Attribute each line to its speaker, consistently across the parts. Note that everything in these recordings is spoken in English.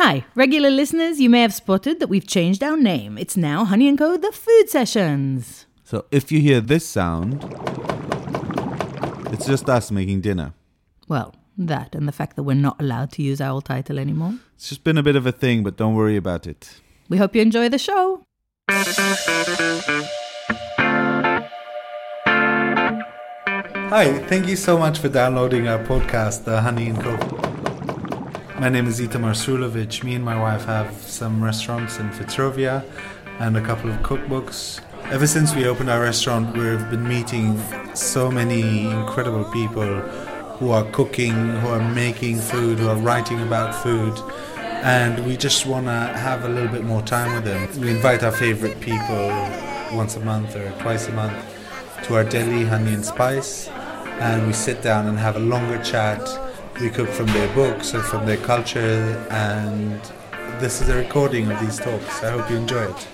Speaker 1: Hi, regular listeners, you may have spotted that we've changed our name. It's now Honey & Co. The Food Sessions.
Speaker 2: So if you hear this sound, it's just us making dinner.
Speaker 1: Well, that and the fact that we're not allowed to use our old title anymore.
Speaker 2: It's just been a bit of a thing, but don't worry about it.
Speaker 1: We hope you enjoy the show.
Speaker 3: Hi, thank you so much for downloading our podcast, The Honey and Co. My name is Itamar Srulovic. Me and my wife have some restaurants in Fitzrovia and a couple of cookbooks. Ever since we opened our restaurant, we've been meeting so many incredible people who are cooking, who are making food, who are writing about food. And we just want to have a little bit more time with them. We invite our favorite people once a month or twice a month to our deli, Honey and Spice, and we sit down and have a longer chat. We cook from their books or from their culture, and this is a recording of these talks. I hope you enjoy it.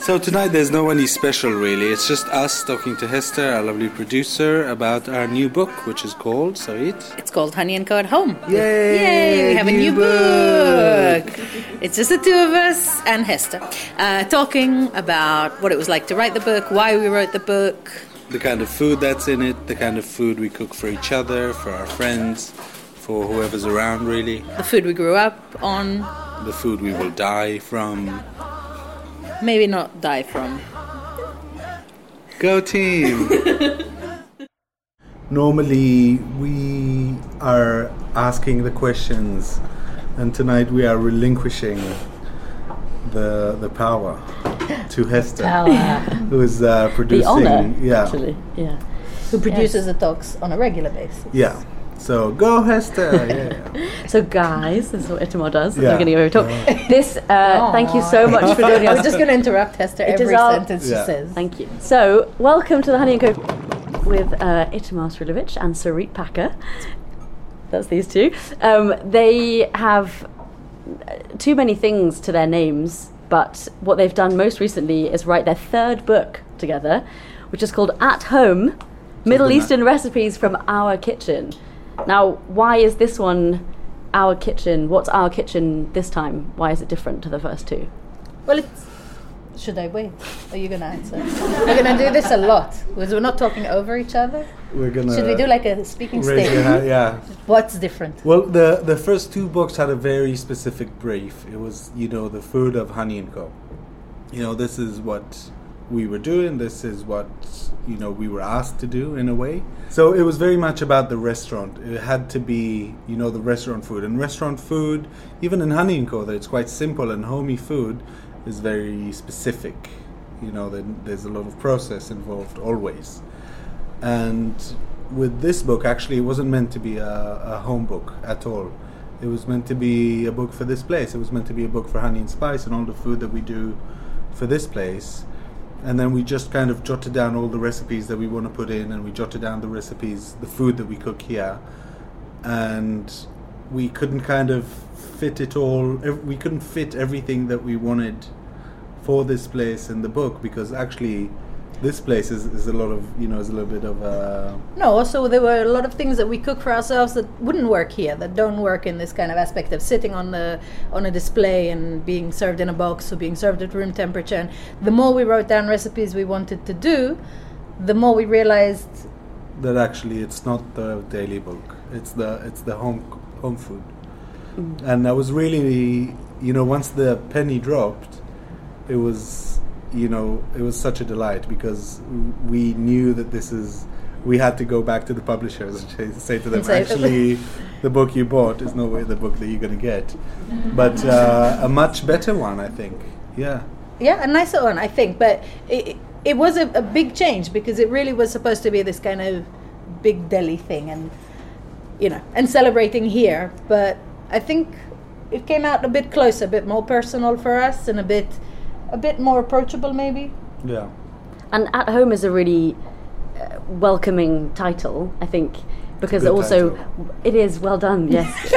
Speaker 3: So tonight there's no one special really. It's just us talking to Hester, our lovely producer, about our new book, which is called Sarit.
Speaker 4: It's called Honey and Co at Home.
Speaker 3: Yay!
Speaker 4: Yay! We have a
Speaker 3: new
Speaker 4: new book. It's just the two of us and Hester uh, talking about what it was like to write the book, why we wrote the book.
Speaker 3: The kind of food that's in it, the kind of food we cook for each other, for our friends, for whoever's around really,
Speaker 4: The food we grew up on,
Speaker 3: the food we will die from.
Speaker 4: maybe not die from.
Speaker 3: Go team! Normally we are asking the questions, and tonight we are relinquishing the the power to Hester, who is uh, producing.
Speaker 4: The honor,
Speaker 3: yeah,
Speaker 4: actually. Yeah. Who produces the talks on a regular basis.
Speaker 3: yeah. So go Hester! Yeah.
Speaker 5: So, guys, this is what Itamar does at
Speaker 3: Yeah.
Speaker 5: the beginning of every talk. This, uh, thank you so much for joining us.
Speaker 4: I
Speaker 5: us.
Speaker 4: was just going to interrupt Hester
Speaker 5: It is
Speaker 4: every
Speaker 5: our-
Speaker 4: sentence
Speaker 3: Yeah.
Speaker 4: she says.
Speaker 5: Thank you. So, welcome to the Honey and Co with uh, Itamar Srulovic and Sarit Packer. That's these two. Um, they have too many things to their names, but what they've done most recently is write their third book together, which is called At Home Middle
Speaker 3: that-
Speaker 5: Eastern Recipes from Our Kitchen. Now, why is this one Our Kitchen? What's Our Kitchen this time? Why is it different to the first two?
Speaker 4: Well, it's. Should I wait? Are you going to answer? We're going to do this a lot because we're not talking over each other.
Speaker 3: We're gonna.
Speaker 4: Should we do like a speaking
Speaker 3: hand? Yeah.
Speaker 4: What's different?
Speaker 3: Well, the the first two books had a very specific brief. It was, you know, the food of Honey and Co. You know, this is what we were doing. This is what you know we were asked to do in a way. So it was very much about the restaurant. It had to be, you know, the restaurant food and restaurant food. Even in Honey and Co, that it's quite simple and homey food is very specific. You know, there's a lot of process involved always. And with this book, actually, it wasn't meant to be a, a home book at all. It was meant to be a book for this place. It was meant to be a book for Honey and Spice and all the food that we do for this place. And then we just kind of jotted down all the recipes that we want to put in, and we jotted down the recipes, the food that we cook here. And we couldn't kind of fit it all, we couldn't fit everything that we wanted for this place in the book because actually this place is, is a lot of you know is a little bit of a
Speaker 4: No, also there were a lot of things that we cook for ourselves that wouldn't work here, that don't work in this kind of aspect of sitting on the on a display and being served in a box or being served at room temperature. And the more we wrote down recipes we wanted to do, the more we realized
Speaker 3: that actually it's not the daily book. It's the it's the home home food. And I was really, you know, once the penny dropped, it was, you know, it was such a delight because we knew that this is. We had to go back to the publishers and say- to them, actually, the book you bought is no way the book that you're going to get, but uh, a much better one, I think. Yeah.
Speaker 4: Yeah, a nicer one, I think. But it, it was a, a big change because it really was supposed to be this kind of big deli thing, and you know, and celebrating here. But I think it came out a bit closer, a bit more personal for us, and a bit, a bit more approachable, maybe.
Speaker 3: Yeah.
Speaker 5: And At Home is a really uh, welcoming title, I think, because also
Speaker 3: title.
Speaker 5: it is well done, yes.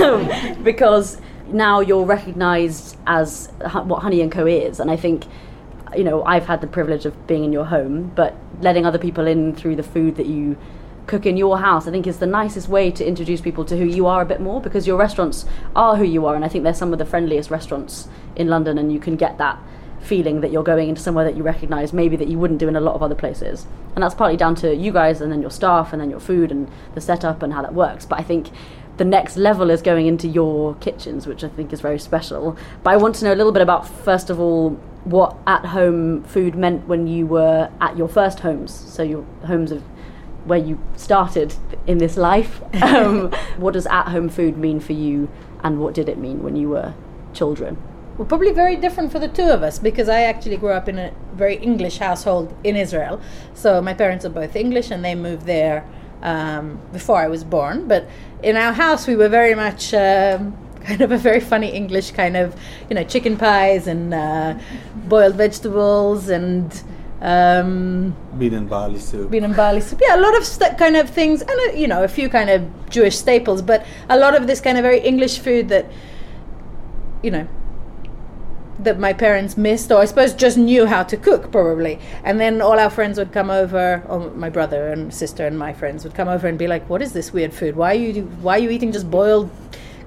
Speaker 5: Um, because now you're recognised as hu- what Honey and Co is, and I think. You know, I've had the privilege of being in your home, but letting other people in through the food that you cook in your house, I think is the nicest way to introduce people to who you are a bit more because your restaurants are who you are, and I think they're some of the friendliest restaurants in London, and you can get that feeling that you're going into somewhere that you recognise maybe that you wouldn't do in a lot of other places. And that's partly down to you guys and then your staff and then your food and the setup and how that works. But I think the next level is going into your kitchens, which I think is very special. But I want to know a little bit about, first of all, what at home food meant when you were at your first homes. So your homes of where you started in this life. Um, what does at home food mean for you and what did it mean when you were children?
Speaker 4: Well, probably very different for the two of us because I actually grew up in a very English household in Israel. So my parents are both English and they moved there um, before I was born. But in our house, we were very much um, kind of a very funny English kind of, you know, chicken pies and uh, boiled vegetables and. Um,
Speaker 3: Bean and barley soup.
Speaker 4: bean and barley soup. Yeah, a lot of st- kind of things, and uh, you know, a few kind of Jewish staples, but a lot of this kind of very English food that, you know, that my parents missed, or I suppose just knew how to cook, probably. And then all our friends would come over, or my brother and sister and my friends would come over and be like, "What is this weird food? Why are you why are you eating just boiled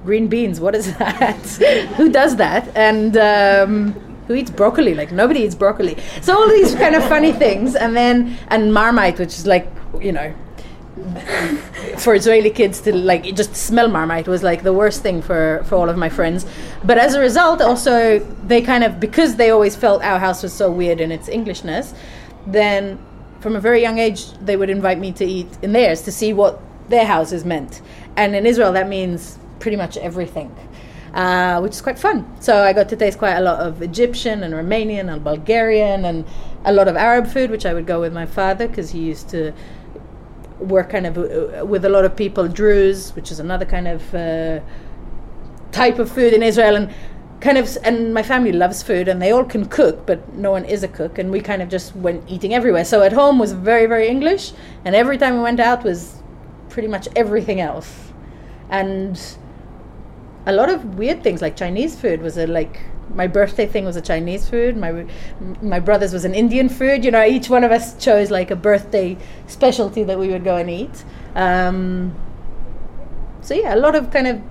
Speaker 4: green beans? What is that? Who does that?" And um, who eats broccoli? Like nobody eats broccoli. So all these kind of funny things, and then and Marmite, which is like you know for Israeli kids to like just smell Marmite was like the worst thing for for all of my friends. But as a result, also they kind of because they always felt our house was so weird in its Englishness, then from a very young age they would invite me to eat in theirs to see what their houses meant. And in Israel, that means pretty much everything. Uh, which is quite fun. So I got to taste quite a lot of Egyptian and Romanian and Bulgarian and a lot of Arab food, which I would go with my father because he used to work kind of uh, with a lot of people, Druze, which is another kind of uh, type of food in Israel, and kind of. And my family loves food, and they all can cook, but no one is a cook, and we kind of just went eating everywhere. So at home was very, very English, and every time we went out was pretty much everything else, and a lot of weird things like Chinese food was a like my birthday thing was a Chinese food. My my brother's was an Indian food. You know, each one of us chose like a birthday specialty that we would go and eat. Um, so yeah, a lot of kind of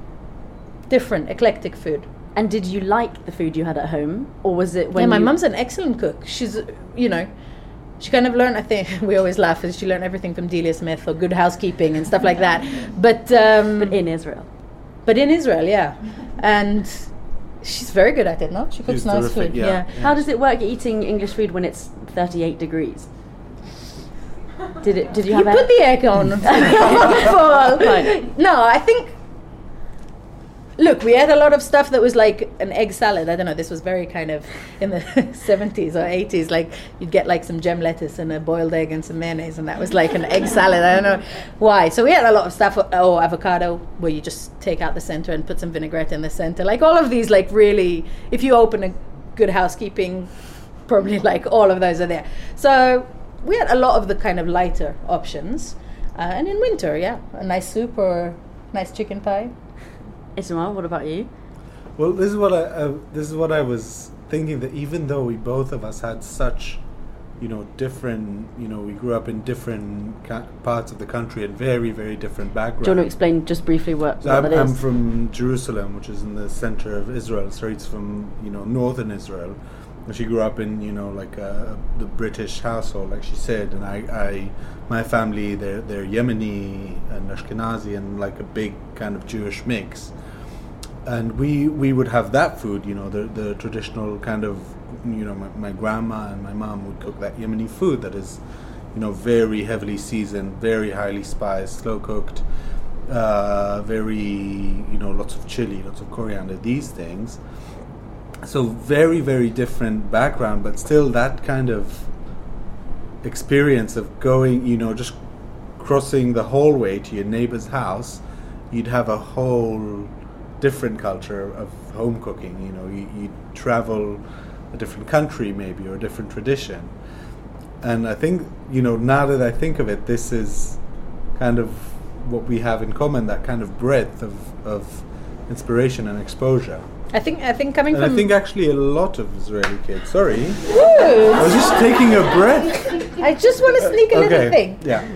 Speaker 4: different eclectic food.
Speaker 5: And did you like the food you had at home, or was it when
Speaker 4: yeah, my mum's an excellent cook. She's you know. She kind of learned. I think we always laugh. Is she learned everything from Delia Smith or Good Housekeeping and stuff like that. But um,
Speaker 5: but in Israel?
Speaker 4: But in Israel, yeah, and she's very good at it. No, she cooks
Speaker 3: She's
Speaker 4: nice
Speaker 3: terrific,
Speaker 4: food.
Speaker 3: yeah.
Speaker 4: Yeah.
Speaker 5: How does it work eating English food when it's 38 degrees? Did it? Did you
Speaker 4: You
Speaker 5: have
Speaker 4: put the egg on. No, I think. Look, we had a lot of stuff that was like an egg salad. I don't know. This was very kind of in the 70s or 80s. Like you'd get like some gem lettuce and a boiled egg and some mayonnaise, and that was like an egg salad. I don't know why. So we had a lot of stuff. Oh, avocado, where you just take out the center and put some vinaigrette in the center. Like all of these, like really, if you open a good housekeeping, probably like all of those are there. So we had a lot of the kind of lighter options. Uh, and in winter, yeah, a nice soup or nice chicken pie.
Speaker 5: Ismail, what about you?
Speaker 3: Well, this is what I uh, this is what I was thinking that even though we both of us had such, you know, different, you know, we grew up in different ca- parts of the country and very very different backgrounds.
Speaker 5: Do you want to explain just briefly what,
Speaker 3: So
Speaker 5: what
Speaker 3: I'm,
Speaker 5: that is?
Speaker 3: I'm from Jerusalem, which is in the center of Israel. So it's from you know northern Israel, she grew up in you know like uh, the British household, like she said, and I, I my family they're they're Yemeni and Ashkenazi and like a big kind of Jewish mix, and we we would have that food, you know, the the traditional kind of you know my, my grandma and my mom would cook that Yemeni food that is, you know, very heavily seasoned, very highly spiced, slow cooked. Uh, very, you know, lots of chili, lots of coriander, these things so very very different background but still that kind of experience of going you know just crossing the hallway to your neighbor's house you'd have a whole different culture of home cooking you know you, you'd travel a different country maybe or a different tradition and i think you know now that i think of it this is kind of what we have in common that kind of breadth of, of inspiration and exposure
Speaker 4: I think I think coming
Speaker 3: and
Speaker 4: from
Speaker 3: I think actually a lot of Israeli kids. Sorry, I was just taking a breath.
Speaker 4: I just want to sneak a
Speaker 3: okay.
Speaker 4: little thing.
Speaker 3: Yeah.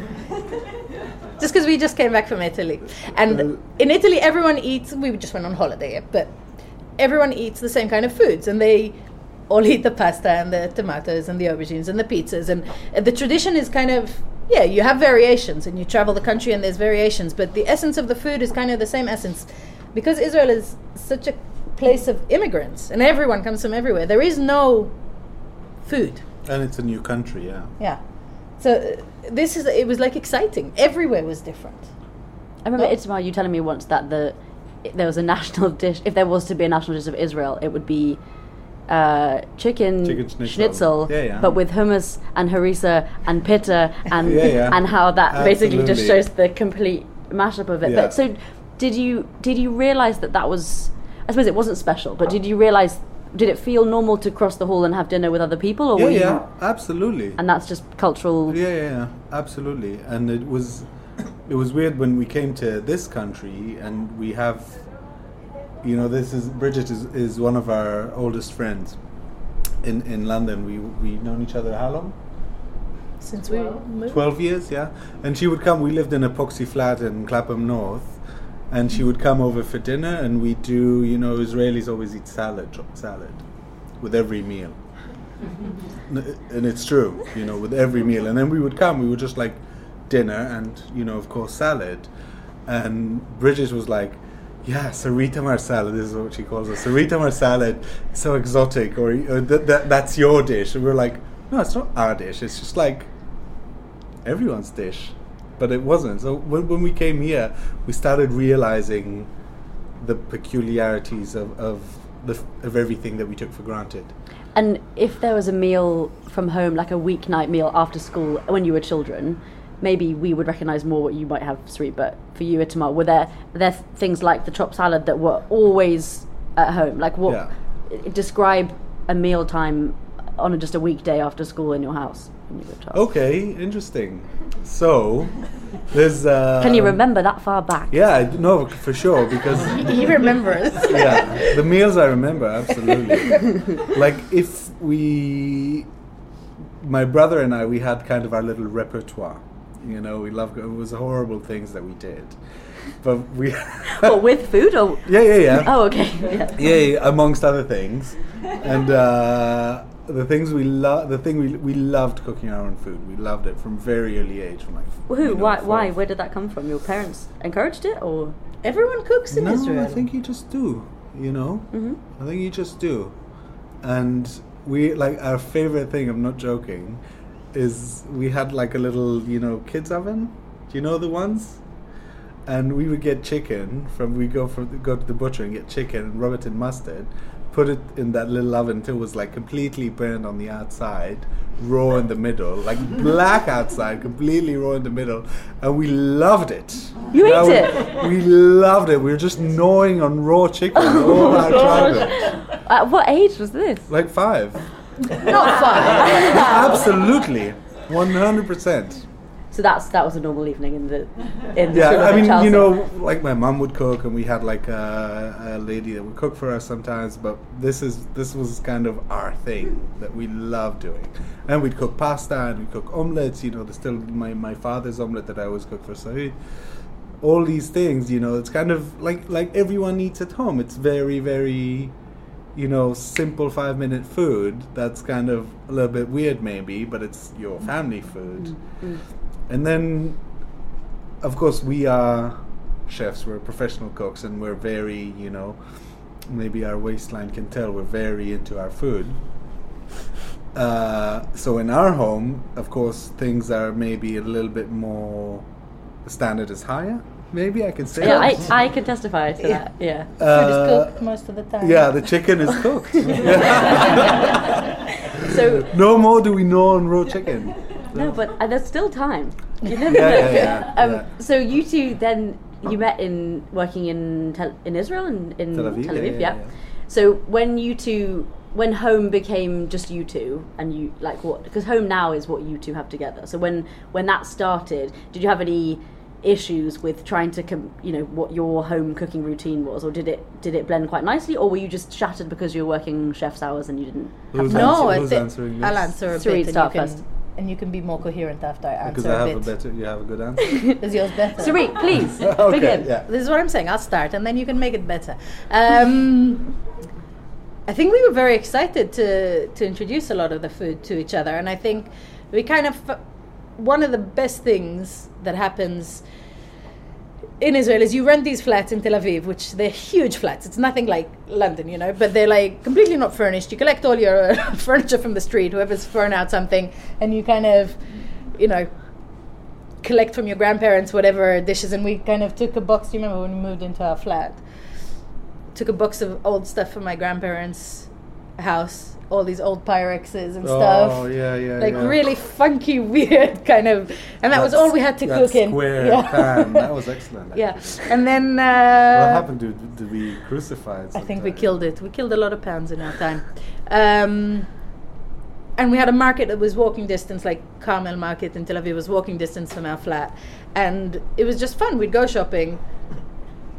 Speaker 4: Just because we just came back from Italy, and
Speaker 3: Well-
Speaker 4: in Italy everyone eats. We just went on holiday, but everyone eats the same kind of foods, and they all eat the pasta and the tomatoes and the aubergines and the pizzas, and uh, the tradition is kind of yeah. You have variations, and you travel the country, and there's variations, but the essence of the food is kind of the same essence, because Israel is such a place of immigrants, and everyone comes from everywhere. There is no food.
Speaker 3: And it's a new country, yeah.
Speaker 4: Yeah. So uh, this is it was like exciting. Everywhere was different.
Speaker 5: I remember
Speaker 4: Oh.
Speaker 5: Itamar, you telling me once that the there was a national dish. If there was to be a national dish of Israel, it would be uh, chicken,
Speaker 3: Chicken schnitzel. Yeah, yeah.
Speaker 5: but with hummus and harissa and pitta and
Speaker 3: Yeah, yeah.
Speaker 5: and how that basically just shows the complete mashup of it.
Speaker 3: Yeah.
Speaker 5: But so, did you did you realize that that was? I suppose it wasn't special, but did you realize? Did it feel normal to cross the hall and have dinner with other people, or
Speaker 3: Yeah,
Speaker 5: were you?
Speaker 3: yeah, absolutely.
Speaker 5: And that's just cultural.
Speaker 3: Yeah, yeah, yeah, absolutely. And it was, it was weird when we came to this country and we have, you know, this is Bridget is, is one of our oldest friends in in London. We we known each other how long?
Speaker 4: Since we moved.
Speaker 3: 12 years, yeah. And she would come, we lived in a poxy flat in Clapham North, and she would come over for dinner, and we do, you know, Israelis always eat salad, salad, with every meal. And it's true, you know, with every meal. And then we would come, we would just like dinner and, you know, of course, salad. And Bridget was like, yeah, Sarita Mar salad, this is what she calls it. Sarita Mar salad, so exotic, or, or th- th- that's your dish. And we are like, no, it's not our dish, it's just like everyone's dish, but it wasn't. So when, when we came here, we started realizing the peculiarities of of, the, of everything that we took for granted.
Speaker 5: And if there was a meal from home, like a weeknight meal after school when you were children, maybe we would recognise more what you might have, Sarit. But for you, Itamar, were there were there things like the chopped salad that were always at home? Like what?
Speaker 3: Yeah.
Speaker 5: Describe a meal time on a, just a weekday after school in your house when you were a child.
Speaker 3: Okay, interesting. So there's. Uh,
Speaker 5: Can you remember that far back?
Speaker 3: Yeah, no, for sure because
Speaker 4: He remembers.
Speaker 3: yeah, the meals I remember absolutely. like if we, my brother and I, we had kind of our little repertoire. You know, we loved. It was horrible things that we did, but we.
Speaker 5: or with food? Or
Speaker 3: yeah, yeah, yeah.
Speaker 5: oh, okay. Yeah.
Speaker 3: yeah, yeah, amongst other things, and uh, the things we love, the thing we we loved cooking our own food. We loved it from very early age. From like
Speaker 5: Who?
Speaker 3: you know,
Speaker 5: why?
Speaker 3: four-
Speaker 5: Why? Where did that come from? Your parents encouraged it, or?
Speaker 4: Everyone cooks in
Speaker 3: no,
Speaker 4: Israel.
Speaker 3: I think you just do. You know,
Speaker 5: Mm-hmm.
Speaker 3: I think you just do. And we like our favorite thing. I'm not joking. Is we had like a little, you know, kids oven. Do you know the ones? And we would get chicken from. We go for go to the butcher and get chicken and rub it in mustard. Put it in that little oven until it was like completely burned on the outside, raw in the middle, like black outside, completely raw in the middle, and we loved it.
Speaker 5: You
Speaker 3: That
Speaker 5: ate
Speaker 3: was- We loved it. We were just gnawing on raw chicken all oh our childhood.
Speaker 5: At what age was this?
Speaker 3: Like five.
Speaker 4: Not five.
Speaker 3: Absolutely. 100%.
Speaker 5: So that's that was a normal evening in the in the
Speaker 3: Yeah, I mean,
Speaker 5: Chelsea.
Speaker 3: you know, like my mum would cook, and we had like a, a lady that would cook for us sometimes. But this is this was kind of our thing that we love doing, and we'd cook pasta and we cook omelets. You know, there's still my my father's omelet that I always cook for Sarit. All these things, you know, it's kind of like like everyone eats at home. It's very very, you know, simple five minute food that's kind of a little bit weird, maybe, but it's your family food. And then, of course, we are chefs, we're professional cooks, and we're very, you know, maybe our waistline can tell we're very into our food. Uh, so in our home, of course, things are maybe a little bit more. The standard is higher. Maybe I can say.
Speaker 5: Yeah,
Speaker 3: that.
Speaker 5: I, I can testify to that. Yeah.
Speaker 4: Food
Speaker 3: Uh,
Speaker 4: is cooked most of the time.
Speaker 3: Yeah, the chicken is cooked.
Speaker 5: So
Speaker 3: no more do we know on raw chicken.
Speaker 5: no, but uh, there's still time. You never
Speaker 3: Yeah,
Speaker 5: know.
Speaker 3: yeah, yeah,
Speaker 5: um,
Speaker 3: yeah.
Speaker 5: So you two then you met in working in tel- in Israel and in
Speaker 3: Tel Aviv, yeah, yeah,
Speaker 5: yeah.
Speaker 3: yeah.
Speaker 5: So when you two when home became just you two and you like what because home now is what you two have together. So when when that started, did you have any issues with trying to com- you know what your home cooking routine was or did it did it blend quite nicely or were you just shattered because you were working chef's hours and you didn't have time
Speaker 4: No,
Speaker 3: answer-
Speaker 4: I
Speaker 3: who's
Speaker 4: think
Speaker 3: answering
Speaker 4: I'll answer a
Speaker 5: Sarit,
Speaker 4: bit, and
Speaker 5: start
Speaker 4: you can
Speaker 5: first.
Speaker 4: and you can be more coherent after I answer
Speaker 3: Because I
Speaker 4: a
Speaker 3: have
Speaker 4: bit.
Speaker 3: a better, you have a good answer.
Speaker 4: Is yours better?
Speaker 5: Sarit, please
Speaker 3: okay,
Speaker 5: begin
Speaker 3: yeah.
Speaker 4: This is what I'm saying. I'll start, and then you can make it better. Um, I think we were very excited to to introduce a lot of the food to each other, and I think we kind of one of the best things that happens in Israel is you rent these flats in Tel Aviv, which they're huge flats. It's nothing like London, you know, but they're like completely not furnished. You collect all your furniture from the street, whoever's thrown out something, and you kind of, you know, collect from your grandparents whatever dishes. And we kind of took a box. You remember when we moved into our flat? Took a box of old stuff from my grandparents' house, all these old Pyrexes and stuff
Speaker 3: Oh yeah, yeah.
Speaker 4: like
Speaker 3: yeah.
Speaker 4: really funky, weird kind of, and that was all we had to cook in.
Speaker 3: Square
Speaker 4: yeah.
Speaker 3: pan. That was excellent.
Speaker 4: yeah, and then
Speaker 3: What
Speaker 4: uh,
Speaker 3: happened to to be crucified?
Speaker 4: I think we killed it. We killed a lot of pounds in our time. Um, and we had a market that was walking distance, like Carmel Market in Tel Aviv was walking distance from our flat, and it was just fun. We'd go shopping,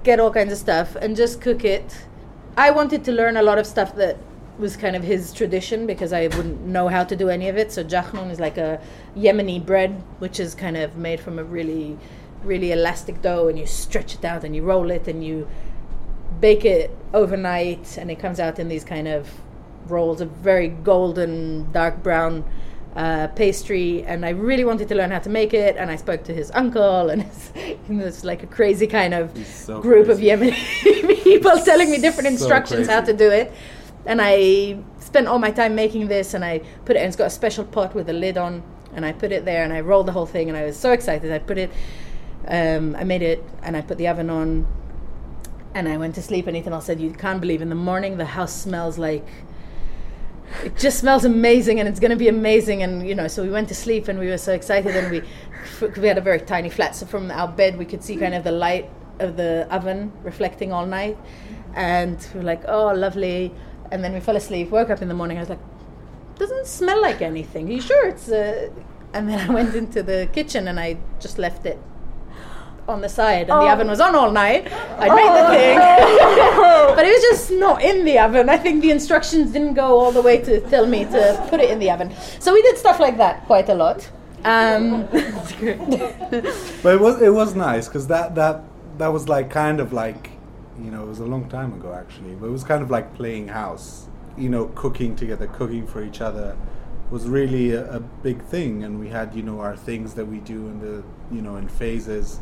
Speaker 4: get all kinds of stuff, and just cook it. I wanted to learn a lot of stuff that was kind of his tradition because I wouldn't know how to do any of it. So jachnun is like a Yemeni bread, which is kind of made from a really, really elastic dough, and you stretch it out and you roll it and you bake it overnight, and it comes out in these kind of rolls of very golden, dark brown uh, pastry. And I really wanted to learn how to make it, and I spoke to his uncle, and it's, it's like a crazy kind of
Speaker 3: so
Speaker 4: group
Speaker 3: crazy.
Speaker 4: of Yemeni people telling me different
Speaker 3: So
Speaker 4: instructions how to do it. And I spent all my time making this, and I put it. And it's got a special pot with a lid on, and I put it there, and I rolled the whole thing, and I was so excited. I put it, um, I made it, and I put the oven on, and I went to sleep. And Itamar said, "You can't believe in the morning the house smells like." It just smells amazing, and it's going to be amazing. And you know, so we went to sleep, and we were so excited, and we we had a very tiny flat, so from our bed we could see kind of the light of the oven reflecting all night, and we were like, "Oh, lovely." And then we fell asleep. Woke up in the morning. I was like, "Doesn't smell like anything. Are you sure it's?" Uh... And then I went into the kitchen, and I just left it on the side, and the
Speaker 5: Oh.
Speaker 4: oven was on all night. I made the thing, but it was just not in the oven. I think the instructions didn't go all the way to tell me to put it in the oven. So we did stuff like that quite a lot. Um,
Speaker 3: But it was it was nice because that that that was like kind of like you know it was a long time ago actually, but it was kind of like playing house. You know, cooking together, cooking for each other was really a, a big thing, and we had you know our things that we do in the you know in phases.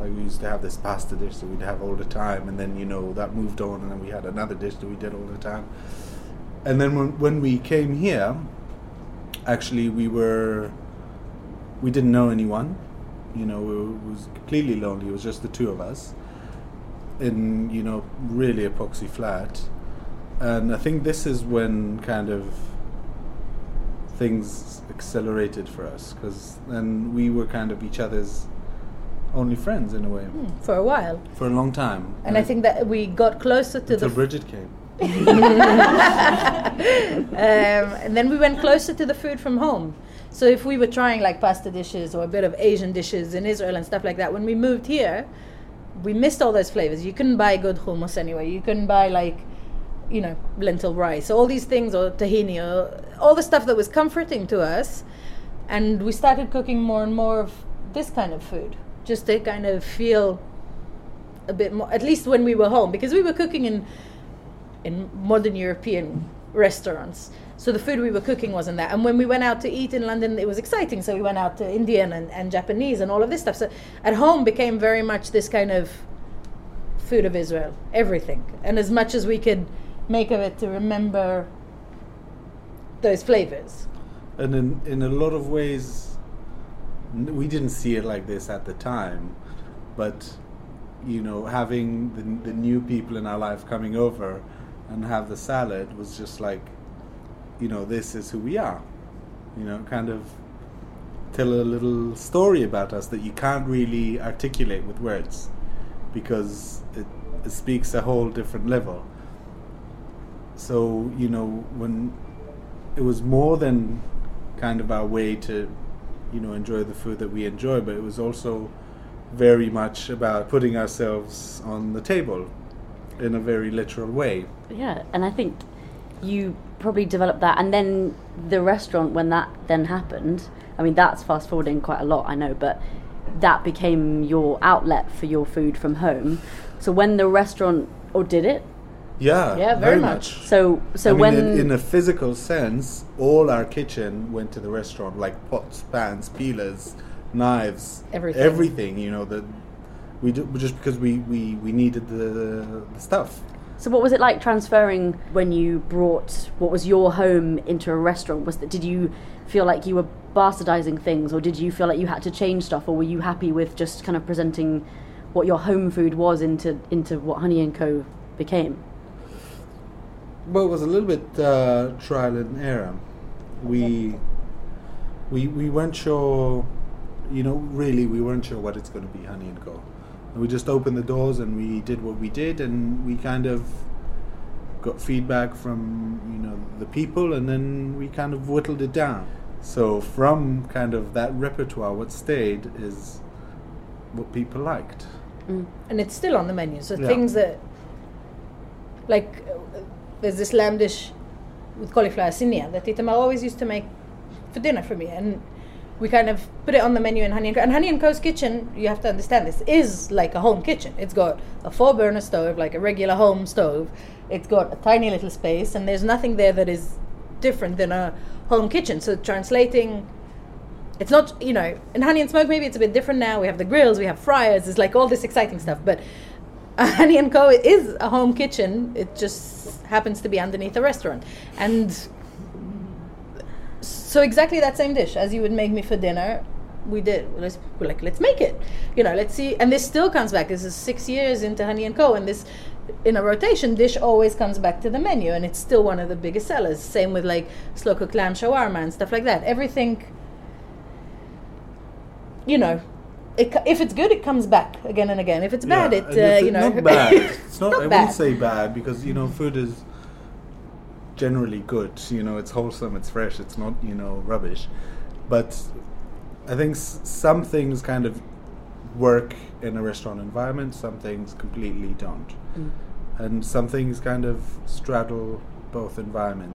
Speaker 3: Like we used to have this pasta dish that we'd have all the time, and then you know that moved on, and then we had another dish that we did all the time. And then when when we came here, actually we were we didn't know anyone. You know, it was completely lonely. It was just the two of us in you know really epoxy flat, and I think this is when kind of things accelerated for us because then we were kind of each other's only friends in a way
Speaker 4: for a while.
Speaker 3: for a long time.
Speaker 4: And I think that we got closer to
Speaker 3: until
Speaker 4: the
Speaker 3: Bridget came.
Speaker 4: um, and then we went closer to the food from home. So if we were trying like pasta dishes or a bit of Asian dishes in Israel and stuff like that, when we moved here, we missed all those flavors. You couldn't buy good hummus anyway. You couldn't buy like, you know, lentil rice, all these things, or tahini, or all the stuff that was comforting to us. And we started cooking more and more of this kind of food, just to kind of feel a bit more, at least when we were home, because we were cooking in in modern European restaurants. So the food we were cooking wasn't that. And when we went out to eat in London, it was exciting. So we went out to Indian and, and Japanese and all of this stuff. So at home became very much this kind of food of Israel, everything. And as much as we could make of it to remember those flavors.
Speaker 3: and in in a lot of ways we didn't see it like this at the time but you know having the, the new people in our life coming over and have the salad was just like you know this is who we are. You know kind of tell a little story about us that you can't really articulate with words because it, it speaks a whole different level. So you know when it was more than kind of our way to you know enjoy the food that we enjoy but it was also very much about putting ourselves on the table in a very literal way.
Speaker 5: Yeah, and I think you probably developed that, and then the restaurant when that then happened. I mean, that's fast forwarding quite a lot, I know, but that became your outlet for your food from home. So when the restaurant, or did it?
Speaker 3: yeah
Speaker 4: Yeah, very much.
Speaker 5: So so
Speaker 3: I mean,
Speaker 5: when
Speaker 3: in, in a physical sense all our kitchen went to the restaurant like pots pans peelers knives
Speaker 4: Everything.
Speaker 3: everything you know that we do, just because we, we, we needed the, the stuff
Speaker 5: So what was it like transferring when you brought what was your home into a restaurant? Was that did you feel like you were bastardizing things or did you feel like you had to change stuff or were you happy with just kind of presenting what your home food was into into what Honey and Co became?
Speaker 3: Well, it was a little bit uh, trial and error. We we we weren't sure, you know, really we weren't sure what it's going to be, Honey and Co. We just opened the doors and we did what we did, and we kind of got feedback from you know the people, and then we kind of whittled it down. So from kind of that repertoire, what stayed is what people liked.
Speaker 4: and it's still on the menu. So
Speaker 3: Yeah.
Speaker 4: things that, like, uh, there's this lamb dish with cauliflower sinia that Itamar always used to make for dinner for me, and we kind of put it on the menu in Honey and Co. And Honey and Co.'s kitchen, you have to understand this, is like a home kitchen. It's got a four burner stove, like a regular home stove. It's got a tiny little space, and there's nothing there that is different than a home kitchen. So translating it's not you know in honey and smoke maybe it's a bit different now we have the grills we have fryers it's like all this exciting stuff but honey and co is a home kitchen it just happens to be underneath a restaurant and so exactly that same dish as you would make me for dinner we did. Let's we're like let's make it. You know let's see. And this still comes back. This is six years into honey and co. And this in a rotation dish always comes back to the menu. And it's still one of the biggest sellers. Same with like slow cooked lamb shawarma and stuff like that. Everything you know it, if it's good it comes back again and again. If it's bad it uh,
Speaker 3: it's
Speaker 4: you know
Speaker 3: not bad. It's not.
Speaker 4: Not
Speaker 3: I
Speaker 4: bad.
Speaker 3: wouldn't say bad because you know food is generally good. You know, it's wholesome, it's fresh, it's not you know rubbish. But I think s- some things kind of work in a restaurant environment. Some things completely don't,
Speaker 4: Mm.
Speaker 3: and some things kind of straddle both environments.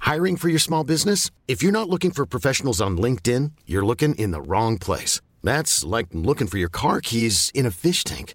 Speaker 6: Hiring for your small business? If you're not looking for professionals on LinkedIn, you're looking in the wrong place. That's like looking for your car keys in a fish tank.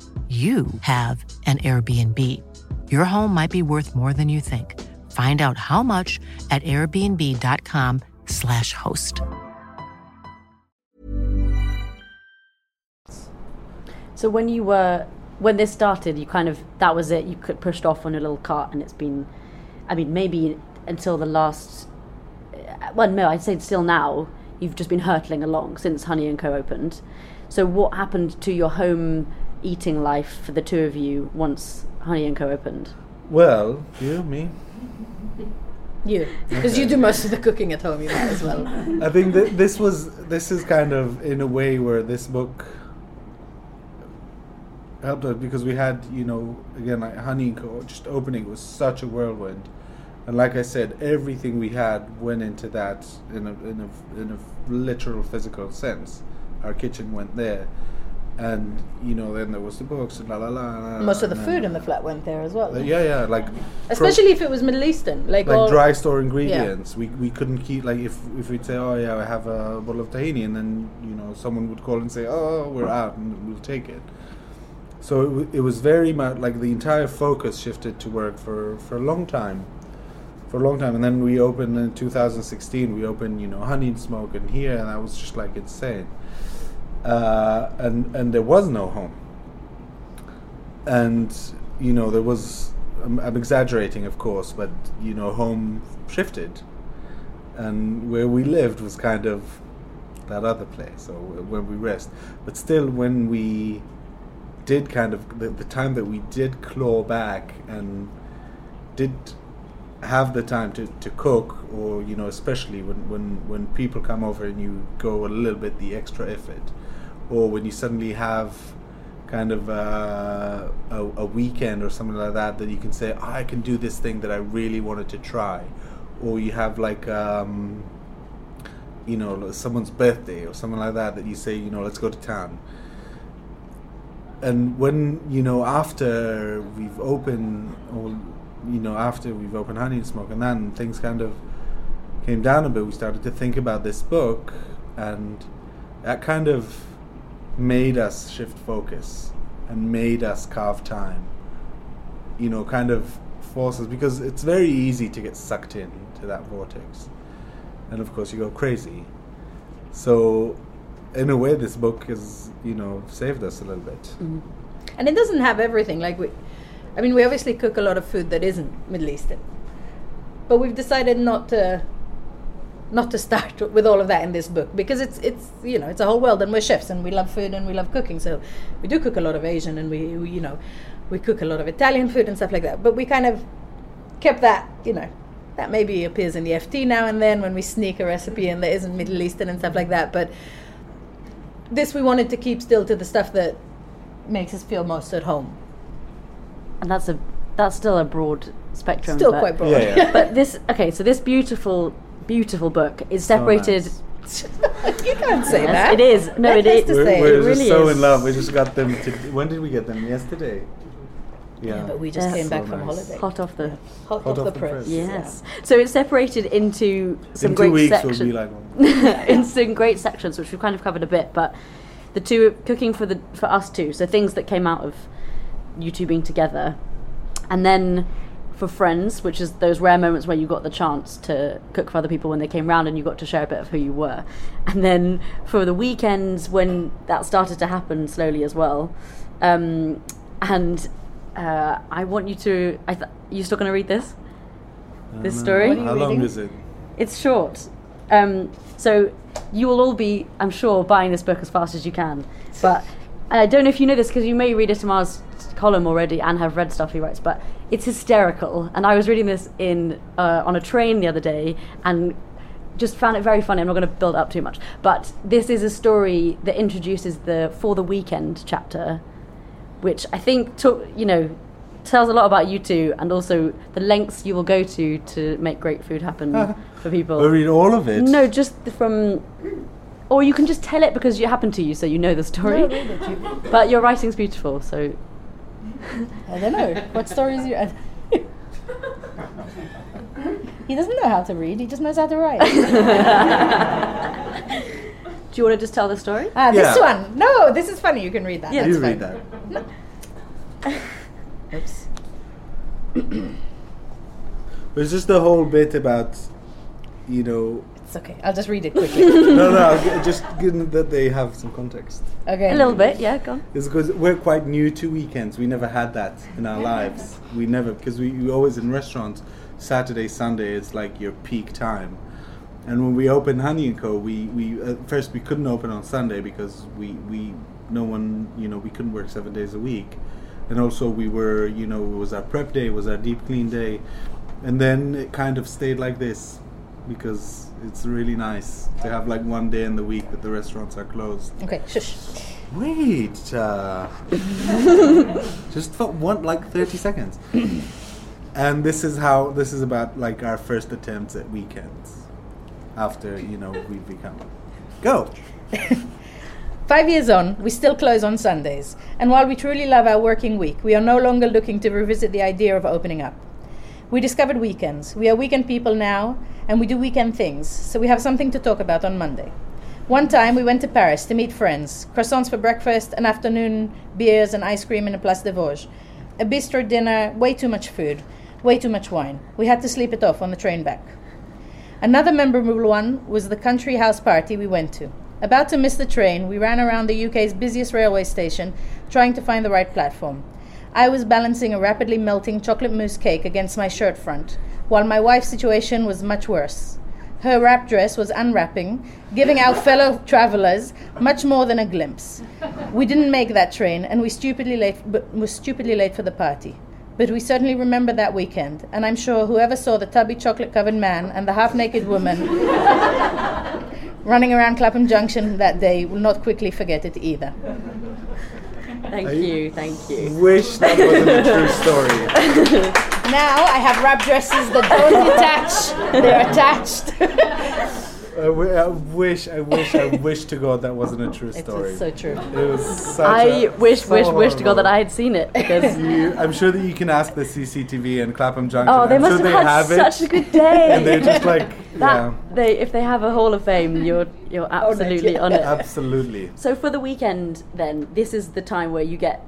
Speaker 7: you have an Airbnb. Your home might be worth more than you think. Find out how much at airbnb.com/slash host.
Speaker 5: So when you were when this started, you kind of that was it. You could pushed off on a little cart, and it's been, I mean, maybe until the last. uh, Well, no, I'd say still now. You've just been hurtling along since Honey and Co opened. So what happened to your home eating life for the two of you once Honey and Co opened?
Speaker 3: Well, you, me.
Speaker 4: You, because you do most of the cooking at home. You might as well.
Speaker 3: I think that this was this is kind of in a way where this book helped us because we had you know again like Honey and Co. Just opening was such a whirlwind, and like I said, everything we had went into that in a in a in a literal physical sense. Our kitchen went there, and you know then there was the books and la la la. la
Speaker 4: Most of the food in the flat went there as well.
Speaker 3: Yeah, yeah, like
Speaker 4: Especially if it was Middle Eastern, like,
Speaker 3: like dry store ingredients. We we couldn't keep like if if we'd say, oh yeah, I have a bottle of tahini, and then you know someone would call and say, oh we're out, and we'll take it. So it, w- it was very much like the entire focus shifted to work for for a long time, for a long time, and then we opened in 2016. We opened you know Honey and Smoke and here, and that was just like insane. Uh, and and there was no home. And you know there was I'm, I'm exaggerating of course but you know home shifted. And where we lived was kind of that other place or where we rest. But still when we did kind of the, the time that we did claw back and did have the time to, to cook or you know especially when, when when people come over and you go a little bit the extra effort or when you suddenly have kind of uh, a, a weekend or something like that that you can say "Oh, I can do this thing that I really wanted to try. Or you have like um, you know someone's birthday or something like that that you say you know let's go to town. And when you know after we've opened or you know after we've opened honey and smoke and then things kind of came down a bit we started to think about this book and that kind of made us shift focus and made us carve time you know kind of forces because it's very easy to get sucked in to that vortex. And of course you go crazy. So in a way this book has you know saved us a little bit. Mm-hmm.
Speaker 4: And it doesn't have everything. Like we, I mean, we obviously cook a lot of food that isn't Middle Eastern, but we've decided not to, not to start with all of that in this book because it's it's you know it's a whole world and we're chefs and we love food and we love cooking. So we do cook a lot of Asian and we, we you know we cook a lot of Italian food and stuff like that. But we kind of kept that you know that maybe appears in the FT now and then when we sneak a recipe in that isn't Middle Eastern and stuff like that. But this we wanted to keep still to the stuff that makes us feel most at home.
Speaker 5: And that's a that's still a broad spectrum.
Speaker 4: Still
Speaker 5: but-
Speaker 4: quite broad.
Speaker 3: yeah, yeah.
Speaker 5: But this okay, so this beautiful beautiful book It's oh, separated.
Speaker 3: nice.
Speaker 4: you can't say
Speaker 5: Yes,
Speaker 4: that.
Speaker 5: it is. No,
Speaker 4: That
Speaker 5: it
Speaker 4: has
Speaker 5: is.
Speaker 4: to
Speaker 3: we're,
Speaker 4: say.
Speaker 3: we're
Speaker 5: It
Speaker 3: just
Speaker 5: really
Speaker 3: so
Speaker 5: is.
Speaker 3: in love we just got them to when did we get them yesterday yeah,
Speaker 4: Yeah, but we just
Speaker 5: Yes.
Speaker 4: came back
Speaker 3: So
Speaker 4: from
Speaker 3: nice.
Speaker 4: holiday.
Speaker 5: Hot off the
Speaker 4: Hot,
Speaker 3: Hot
Speaker 4: off the
Speaker 3: off the
Speaker 4: press.
Speaker 3: press.
Speaker 5: yes. So it's separated into some
Speaker 3: in
Speaker 5: great
Speaker 3: two weeks
Speaker 5: sections.
Speaker 3: we'll be like oh,
Speaker 5: in some great sections, which we've kind of covered a bit, but the two cooking for the for us two. So things that came out of you two being together, and then for friends, which is those rare moments where you got the chance to cook for other people when they came round and you got to share a bit of who you were, and then for the weekends when that started to happen slowly as well, um, and. Uh, I want you to. I th- you still going to read this? This story?
Speaker 4: What are
Speaker 3: how long
Speaker 4: reading?
Speaker 3: is it
Speaker 5: It's short. Um, so you will all be, I'm sure, buying this book as fast as you can. But and I don't know if you know this because you may read Itamar's column already and have read stuff he writes, but it's hysterical. And I was reading this in uh, on a train the other day and just found it very funny. I'm not going to build up too much, but this is a story that introduces the for the weekend chapter, which I think took you know tells a lot about you two, and also the lengths you will go to to make great food happen for people.
Speaker 3: We'll read all of it.
Speaker 5: No, just from. Or you can just tell it because it happened to you, so you know the story. but your writing's beautiful, so
Speaker 4: I don't know. What stories you. he doesn't know how to read, he just knows how to write.
Speaker 5: do you want to just tell the story?
Speaker 4: ah, this
Speaker 3: Yeah.
Speaker 4: one. No, this is funny. You can read that.
Speaker 5: Yeah.
Speaker 4: That's
Speaker 3: you read
Speaker 4: fine.
Speaker 3: that.
Speaker 4: Oops.
Speaker 3: There's just the whole bit about, you know,
Speaker 4: It's okay. I'll just read it quickly.
Speaker 3: no, no, g- just given that they have some context.
Speaker 4: Okay.
Speaker 5: A little bit, yeah, go on.
Speaker 3: It's because we're quite new to weekends. We never had that in our lives. We never, because we, we always in restaurants, Saturday, Sunday, it's like your peak time. And when we opened Honey and Co, we, we at first we couldn't open on Sunday because we, we no one you know we couldn't work seven days a week, and also we were you know it was our prep day, it was our deep clean day, and then it kind of stayed like this because it's really nice to have like one day in the week that the restaurants are closed.
Speaker 4: Okay, shush.
Speaker 3: Wait, uh, just for one like thirty seconds. and this is how this is about like our first attempts at weekends after you know we've become. Go.
Speaker 4: Five years on, we still close on Sundays, and while we truly love our working week, we are no longer looking to revisit the idea of opening up. We discovered weekends. We are weekend people now, and we do weekend things, so we have something to talk about on Monday. One time we went to Paris to meet friends, croissants for breakfast, an afternoon beers and ice cream in the Place des Vosges. A bistro dinner, way too much food, way too much wine. We had to sleep it off on the train back. Another memorable one was the country house party we went to. About to miss the train, we ran around the UK's busiest railway station trying to find the right platform. I was balancing a rapidly melting chocolate mousse cake against my shirt front, while my wife's situation was much worse. Her wrap dress was unwrapping, giving our fellow travelers much more than a glimpse. We didn't make that train, and we stupidly late, but was stupidly late for the party. But we certainly remember that weekend, and I'm sure whoever saw the tubby chocolate covered man and the half naked woman running around Clapham Junction that day will not quickly forget it either.
Speaker 5: Thank
Speaker 3: Are
Speaker 5: you,
Speaker 3: you-
Speaker 5: thank you.
Speaker 3: Wish that wasn't a true story.
Speaker 4: Now I have wrap dresses that don't detach, they're attached.
Speaker 3: I, w- I wish, I wish, I wish to God that wasn't a true story.
Speaker 4: it's so true.
Speaker 3: it was such
Speaker 5: I
Speaker 3: a-
Speaker 5: wish,
Speaker 3: so
Speaker 5: wish, wish to God that. I had seen it because
Speaker 3: You, I'm sure that you can ask the CCTV and Clapham Junction.
Speaker 5: oh, they
Speaker 3: I'm
Speaker 5: must
Speaker 3: sure
Speaker 5: have
Speaker 3: they
Speaker 5: had
Speaker 3: have it,
Speaker 5: such a good day.
Speaker 3: and they're just like,
Speaker 5: that
Speaker 3: yeah,
Speaker 5: they if they have a Hall of Fame, you're you're oh,
Speaker 4: absolutely
Speaker 5: on it.
Speaker 3: absolutely.
Speaker 5: So for the weekend, then this is the time where you get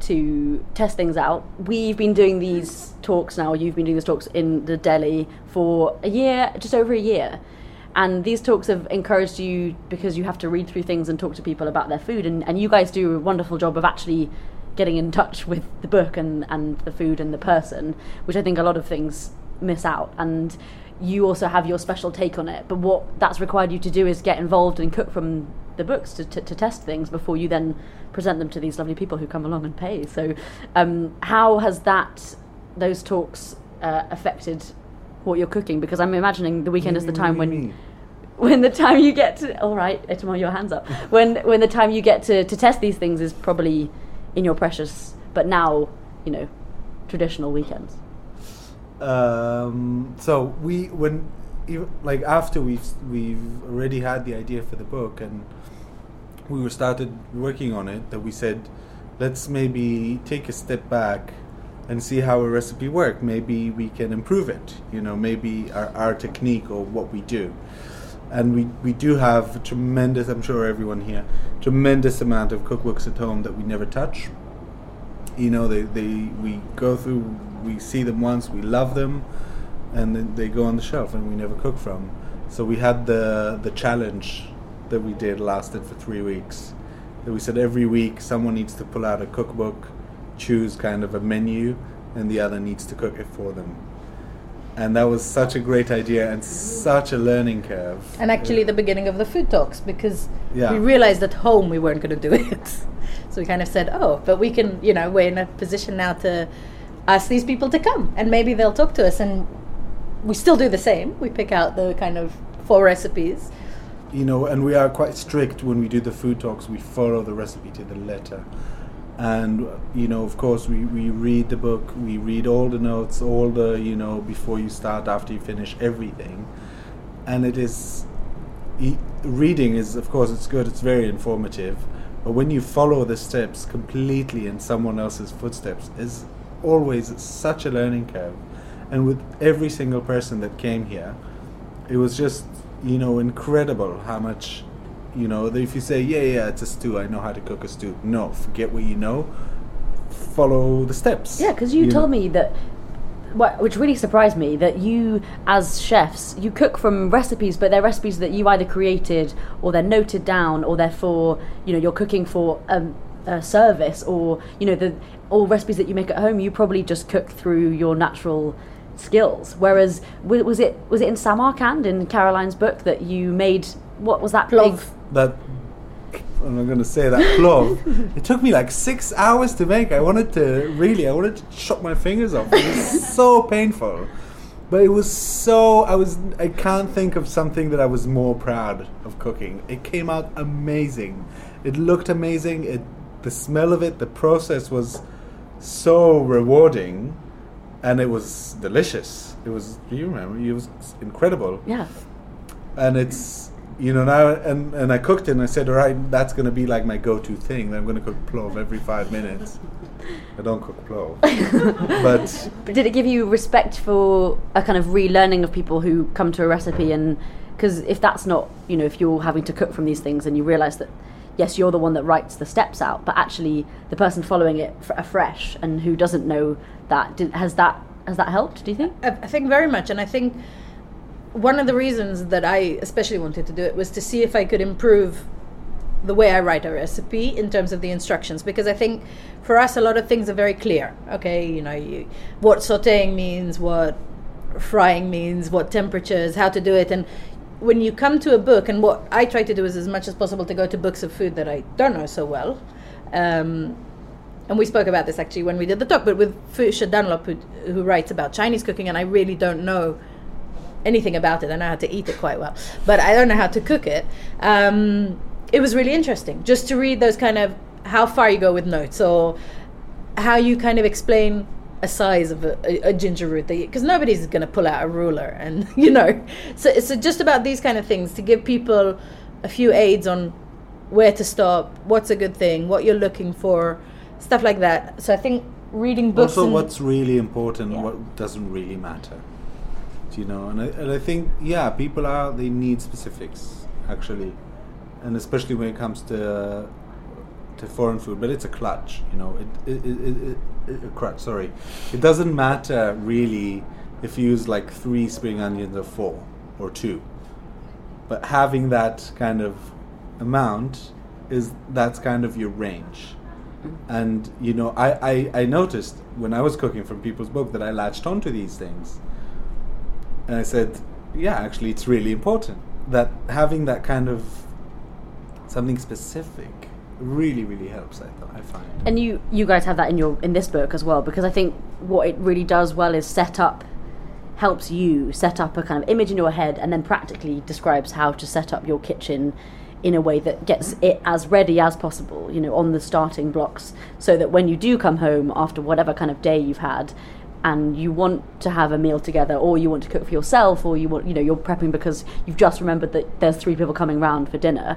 Speaker 5: to test things out. We've been doing these talks now. You've been doing these talks in the deli for a year, just over a year. And these talks have encouraged you because you have to read through things and talk to people about their food. And, and you guys do a wonderful job of actually getting in touch with the book and, and the food and the person, which I think a lot of things miss out. And you also have your special take on it. But what that's required you to do is get involved and cook from the books to, to, to test things before you then present them to these lovely people who come along and pay. So, um, how has that those talks uh, affected what you're cooking? Because I'm imagining the weekend is the time when when the time you get to all right, Itamar, your hands up. When when the time you get to, to test these things is probably in your precious, but now you know traditional weekends.
Speaker 3: Um, so we when even, like after we've we've already had the idea for the book and we were started working on it that we said let's maybe take a step back and see how a recipe work maybe we can improve it you know maybe our, our technique or what we do and we, we do have a tremendous i'm sure everyone here tremendous amount of cookbooks at home that we never touch. You know they, they we go through we see them once we love them and then they go on the shelf and we never cook from. So we had the the challenge that we did lasted for three weeks. That we said every week someone needs to pull out a cookbook choose kind of a menu and the other needs to cook it for them and that was such a great idea and such a learning curve
Speaker 4: And actually, the beginning of the food talks because
Speaker 3: Yeah.
Speaker 4: we realized at home we weren't going to do it. so we kind of said, oh, but we can, you know, we're in a position now to ask these people to come and maybe they'll talk to us. And we still do the same. We pick out the kind of four recipes.
Speaker 3: you know, and we are quite strict when we do the food talks. We follow the recipe to the letter, and you know of course we, we read the book we read all the notes all the you know before you start after you finish everything. And it is reading is of course it's good it's very informative but when you follow the steps completely in someone else's footsteps is always such a learning curve. And with every single person that came here it was just you know incredible how much you know that if you say yeah yeah it's a stew i know how to cook a stew no forget what you know follow the steps
Speaker 5: Yeah, because you,
Speaker 3: know.
Speaker 5: told me that, wh- which really surprised me, that you, as chefs, you cook from recipes, but they're recipes that you either created or they're noted down or they're for, you know, you're cooking for um, a service or, you know, the all recipes that you make at home, you probably just cook through your natural skills. Whereas, was it was it in Samarkand in Caroline's book that you made what was that
Speaker 4: Plov.
Speaker 3: that I'm not going to say that plov. it took me like six hours to make. I wanted to really, I wanted to chop my fingers off. It was so painful, but it was so. I was. I can't think of something that I was more proud of cooking. It came out amazing. It looked amazing. It, the smell of it, the process was so rewarding, and it was delicious. It was. Do you remember? It was incredible
Speaker 5: yeah.
Speaker 3: and it's you know now and and I cooked it and I said all right that's going to be like my go-to thing. I'm going to cook plov every 5 minutes. I don't cook plov but
Speaker 5: But did it give you respect for a kind of relearning of people who come to a recipe? And because if that's not you know if you're having to cook from these things and you realize that yes you're the one that writes the steps out but actually the person following it f- afresh and who doesn't know that did, has that has that helped do you think?
Speaker 4: I, I think very much, and I think one of the reasons that I especially wanted to do it was to see if I could improve the way I write a recipe in terms of the instructions because I think for us a lot of things are very clear. Okay, you know, you, what sautéing means, what frying means, what temperatures, how to do it, and when you come to a book, and what I try to do is as much as possible to go to books of food that I don't know so well. Um, and we spoke about this actually when we did the talk, but with Fuchsia Dunlop, who, who writes about Chinese cooking, and I really don't know anything about it. I know how to eat it quite well, but I don't know how to cook it. Um, it was really interesting just to read those kind of how far you go with notes or how you kind of explain a size of a, a, a ginger root because nobody's going to pull out a ruler and you know so it's just about these kind of things to give people a few aids on where to stop what's a good thing what you're looking for stuff like that so i think reading books
Speaker 3: also what's really important
Speaker 4: Yeah.
Speaker 3: what doesn't really matter you know and I, and I think yeah people are they need specifics actually. And especially when it comes to to foreign food but it's a clutch you know it, it, it, it, a crutch sorry. It doesn't matter really if you use like three spring onions or four or two. But having that kind of amount is that's kind of your range. Mm-hmm. And you know I, I i noticed when i was cooking from people's book that i latched onto these things and i said yeah actually it's really important that having that kind of something specific really really helps i, I find.
Speaker 5: And you you guys have that in your in this book as well because i think what it really does well is set up helps you set up a kind of image in your head and then practically describes how to set up your kitchen in a way that gets it as ready as possible you know on the starting blocks so that when you do come home after whatever kind of day you've had and you want to have a meal together or you want to cook for yourself or you want you know you're prepping because you've just remembered that there's three people coming round for dinner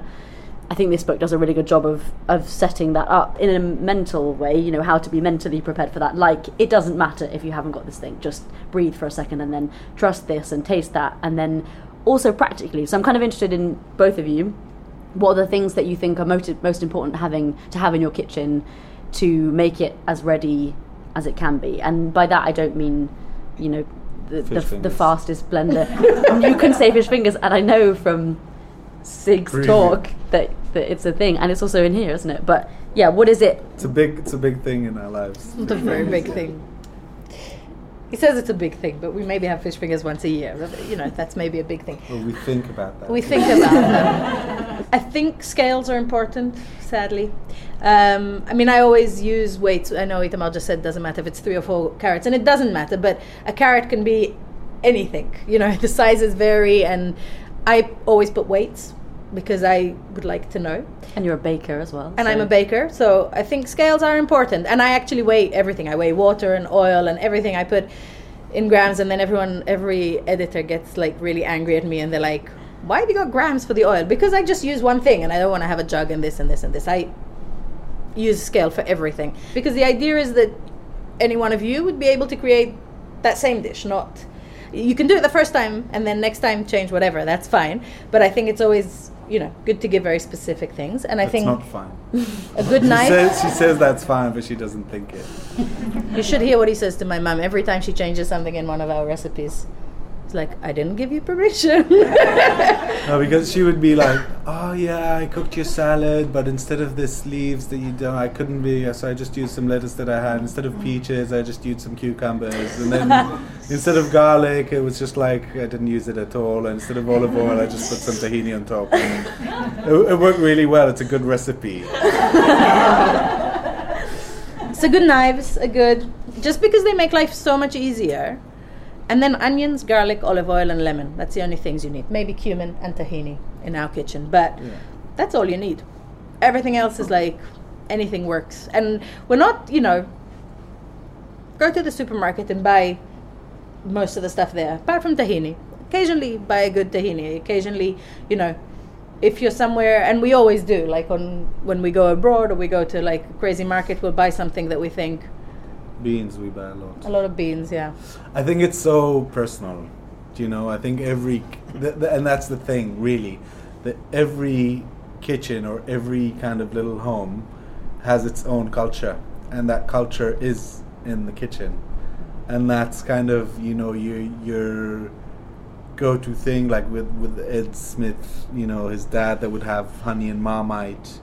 Speaker 5: I think this book does a really good job of of setting that up in a mental way. You know how to be mentally prepared for that. Like it doesn't matter if you haven't got this thing. Just breathe for a second and then trust this and taste that, and then also practically. So I'm kind of interested in both of you. What are the things that you think are most most important having to have in your kitchen to make it as ready as it can be? And by that I don't mean, you know, the the, the fastest blender. you can say fish fingers, and I know from Sig's
Speaker 3: Really?
Speaker 5: talk that, that it's a thing, and it's also in here, isn't it? But yeah, what is it?
Speaker 3: it's a big it's a big thing in our lives
Speaker 4: It's a very big thing. He says it's a big thing, but we maybe have fish fingers once a year. You know, that's maybe a big thing.
Speaker 3: well, we think about that
Speaker 4: We think about them. I think scales are important, sadly. Um, I mean, I always use weights. I know Itamar just said it doesn't matter if it's three or four carrots, and it doesn't matter, but a carrot can be anything. You know, the sizes vary, and I always put weights because I would like to know.
Speaker 5: And you're a baker as well.
Speaker 4: And I'm a baker, so I think scales are important. And I actually weigh everything. I weigh water and oil and everything. I put in grams, and then everyone, every editor gets like really angry at me, and they're like, "Why have you got grams for the oil?" Because I just use one thing, and I don't want to have a jug and this and this and this. I use scale for everything because the idea is that any one of you would be able to create that same dish, not. You can do it the first time and then next time change whatever. That's fine. But I think it's always, you know, good to give very specific things. And I
Speaker 3: That's
Speaker 4: think
Speaker 3: not fine.
Speaker 4: a good
Speaker 3: She says, she says that's fine, but she doesn't think it.
Speaker 4: You should hear what he says to my mum every time she changes something in one of our recipes. It's like, I didn't give you permission.
Speaker 3: No, because she would be like, "Oh yeah, I cooked your salad, but instead of the leaves that you don't, I couldn't be. So I just used some lettuce that I had. Instead of peaches, I just used some cucumbers. And then instead of garlic, it was just like I didn't use it at all. And instead of olive oil, I just put some tahini on top. It, it worked really well. It's a good recipe.
Speaker 4: so good knives are good, just because they make life so much easier. And then onions, garlic, olive oil, and lemon. That's the only things you need. Maybe cumin and tahini in our kitchen, but that's all you need. Everything else is like anything works. And we're not, you know, go to the supermarket and buy most of the stuff there, apart from tahini. Occasionally buy a good tahini. Occasionally, you know, if you're somewhere, and we always do, like on when we go abroad or we go to like a crazy market, we'll buy something that we think
Speaker 3: Beans we buy a lot.
Speaker 4: a lot of beans, yeah.
Speaker 3: I think it's so personal. Do you know? I think every, th- th- and that's the thing, really, that every kitchen or every kind of little home has its own culture, and that culture is in the kitchen, and that's kind of you know your your go-to thing, like with with Ed Smith, you know, his dad that would have honey and marmite,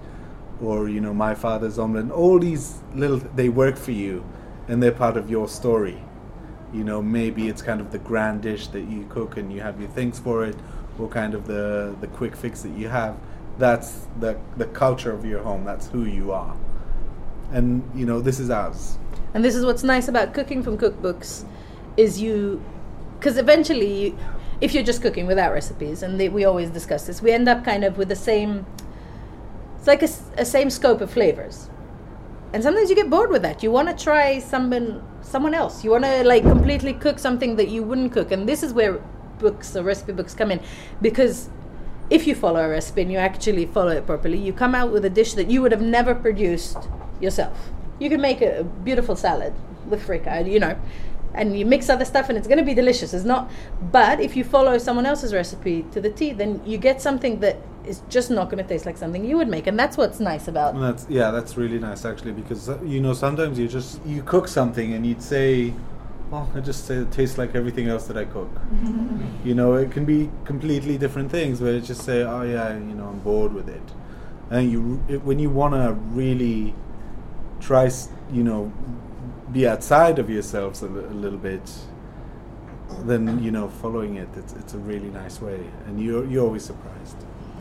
Speaker 3: or you know, my father's omelet. And all these little, they work for you, and they're part of your story. You know maybe it's kind of the grand dish that you cook and you have your things for it or kind of the the quick fix that you have. That's the the culture of your home. That's who you are. And you know this is ours.
Speaker 4: And this is what's nice about cooking from cookbooks, is you, because eventually, if you're just cooking without recipes, and they, we always discuss this, we end up kind of with the same. It's like a same scope of flavors, and sometimes you get bored with that. You want to try someone someone else. You want to like completely cook something that you wouldn't cook, and this is where books or recipe books come in, because if you follow a recipe and you actually follow it properly, you come out with a dish that you would have never produced yourself. You can make a beautiful salad with freekeh, you know, and you mix other stuff and it's going to be delicious. It's not, but if you follow someone else's recipe to the T, then you get something that is just not going to taste like something you would make, and that's what's nice about.
Speaker 3: and that's yeah that's really nice actually because uh, you know sometimes you just you cook something and you'd say well, i just say it tastes like everything else that i cook you know it can be completely different things where you just say oh yeah you know i'm bored with it and you it, when you want to really try you know be outside of yourselves a, a little bit then you know following it it's, it's a really nice way and you're, you're always surprised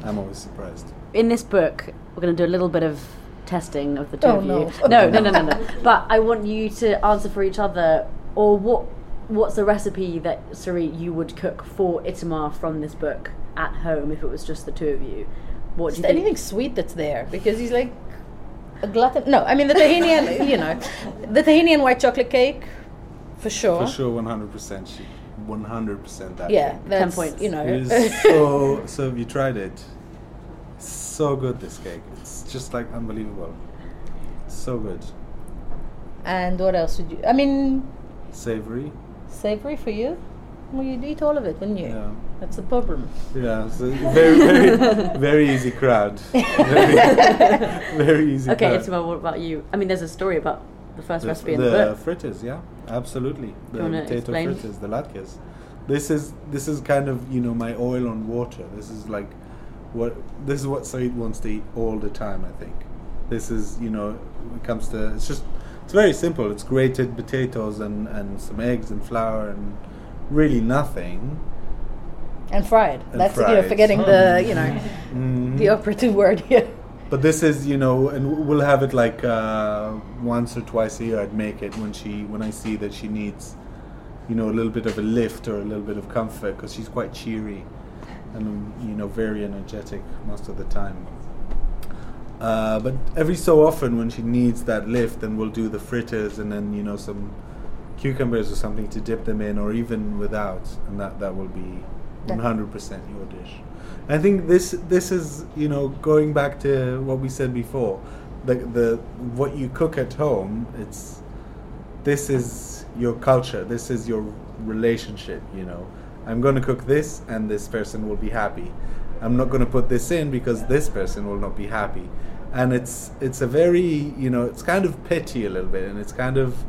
Speaker 3: i'm always surprised
Speaker 5: In this book, we're going to do a little bit of testing of the two
Speaker 4: Oh,
Speaker 5: of
Speaker 4: no.
Speaker 5: you. No, no, no, no, no. But I want you to answer for each other, or what? What's the recipe that Sarit you would cook for Itamar from this book at home if it was just the two of you? What do
Speaker 4: Just
Speaker 5: you think?
Speaker 4: anything sweet that's there because he's like a glutton. No, I mean the tahini and you know the tahini and white chocolate cake for sure.
Speaker 3: For sure, one hundred percent. She, one hundred percent that.
Speaker 4: Yeah,
Speaker 3: thing.
Speaker 4: that's
Speaker 5: points.
Speaker 4: you know.
Speaker 3: It is so. So have you tried it? So good, this cake. It's just like unbelievable. So good.
Speaker 4: and what else would you? I mean,
Speaker 3: Savory.
Speaker 4: savory for you. Well, you'd eat all of it, wouldn't you?
Speaker 3: Yeah.
Speaker 4: That's the problem.
Speaker 3: Yeah. So very, very, very easy crowd. Very, very easy.
Speaker 5: Okay,
Speaker 3: crowd.
Speaker 5: Itamar, what about you? I mean, there's a story about the first
Speaker 3: the,
Speaker 5: recipe in
Speaker 3: the
Speaker 5: the book.
Speaker 3: fritters, yeah, absolutely. The
Speaker 5: you wanna
Speaker 3: potato
Speaker 5: explain?
Speaker 3: fritters, the latkes. This is this is kind of you know my oil on water. This is like what this is what Sarit wants to eat all the time. I think this is you know when it comes to it's just it's very simple. It's grated potatoes and and some eggs and flour and really nothing.
Speaker 4: And fried.
Speaker 3: And
Speaker 4: that's you know
Speaker 3: fried.
Speaker 4: forgetting the you know
Speaker 3: Mhm.
Speaker 4: the operative word here.
Speaker 3: But this is, you know, and we'll have it like uh, once or twice a year. I'd make it when she, when I see that she needs, you know, a little bit of a lift or a little bit of comfort because she's quite cheery, and you know very energetic most of the time. Uh, but every so often, when she needs that lift, then we'll do the fritters and then you know some cucumbers or something to dip them in, or even without, and that that will be one hundred percent your dish. I think this this is you know going back to what we said before, the the what you cook at home. It's this is your culture. This is your relationship. You know, I'm going to cook this, and this person will be happy. I'm not going to put this in because this person will not be happy. And it's it's a very you know it's kind of petty a little bit, and it's kind of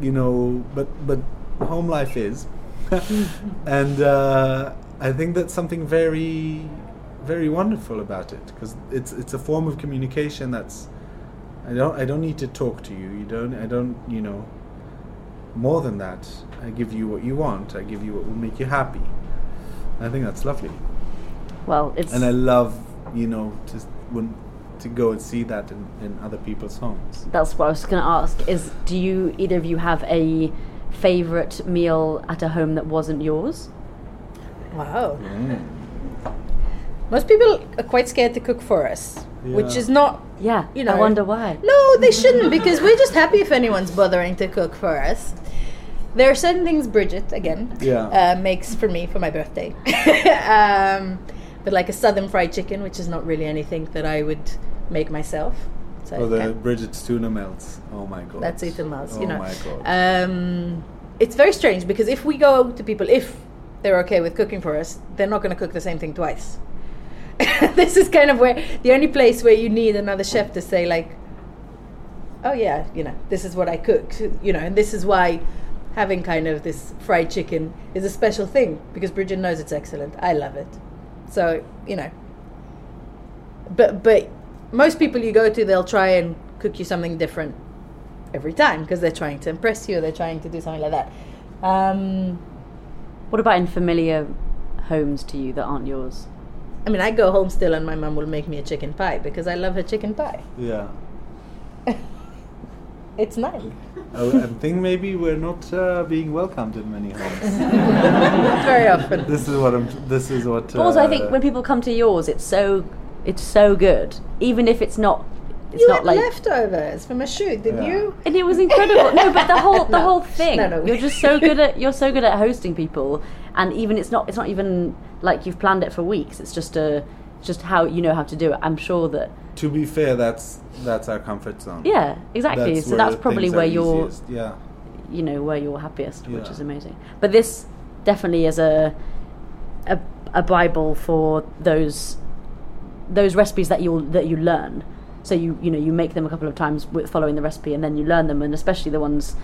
Speaker 3: you know but but home life is, and uh, I think that's something very very wonderful about it because it's it's a form of communication that's I don't I don't need to talk to you. You don't I don't you know more than that. I give you what you want. I give you what will make you happy. I think that's lovely.
Speaker 5: Well, it's
Speaker 3: And I love, you know, to when to go and see that in, in other people's homes.
Speaker 5: that's what I was going to ask. Is do you either of you have a favorite meal at a home that wasn't yours?
Speaker 4: Wow. Mm. Most people are quite scared to cook for us, which is not.
Speaker 5: Yeah,
Speaker 4: You know,
Speaker 5: I wonder why.
Speaker 4: No, they shouldn't because we're just happy if anyone's bothering to cook for us. There are certain things Bridget again
Speaker 3: Yeah.
Speaker 4: uh, makes for me for my birthday, um, but like a southern fried chicken, which is not really anything that I would make myself. So
Speaker 3: Or the
Speaker 4: kind-
Speaker 3: Bridget's tuna melts. Oh my god.
Speaker 4: that's Ethan Miles,
Speaker 3: Oh
Speaker 4: you know.
Speaker 3: my god.
Speaker 4: Um, it's very strange because if we go to people, if they're okay with cooking for us, they're not going to cook the same thing twice. this is kind of where the only place where you need another chef to say like, oh yeah, you know, this is what I cooked, you know, and this is why having kind of this fried chicken is a special thing because Bridget knows it's excellent. I love it, so you know. But but most people you go to, they'll try and cook you something different every time because they're trying to impress you. They're trying to do something like that. Um,
Speaker 5: What about in familiar homes to you that aren't yours?
Speaker 4: I mean, I go home still, and my mum will make me a chicken pie because I love her chicken pie.
Speaker 3: yeah.
Speaker 4: It's nice.
Speaker 3: I, I think maybe we're not uh, being welcomed in many homes.
Speaker 4: Not very often.
Speaker 3: this is what I'm. This is what. Uh,
Speaker 5: also, I think when people come to yours, it's so it's so good, even if it's not. It's
Speaker 4: you
Speaker 5: not
Speaker 4: had
Speaker 5: like
Speaker 4: leftovers from a shoot, didn't
Speaker 3: Yeah.
Speaker 4: you?
Speaker 5: And it was incredible. No, but the whole the
Speaker 4: No.
Speaker 5: whole thing.
Speaker 4: No, no.
Speaker 5: You're just so good at you're so good at hosting people, and even it's not it's not even like you've planned it for weeks. It's just a just how you know how to do it. I'm sure that
Speaker 3: To be fair, that's that's our comfort zone.
Speaker 5: yeah, exactly. so that's probably where you're
Speaker 3: easiest. Yeah.
Speaker 5: you know where you're happiest, which is amazing. But this definitely is a a, a bible for those those recipes that you that you learn. So you you know you make them a couple of times with following the recipe, and then you learn them, and especially the ones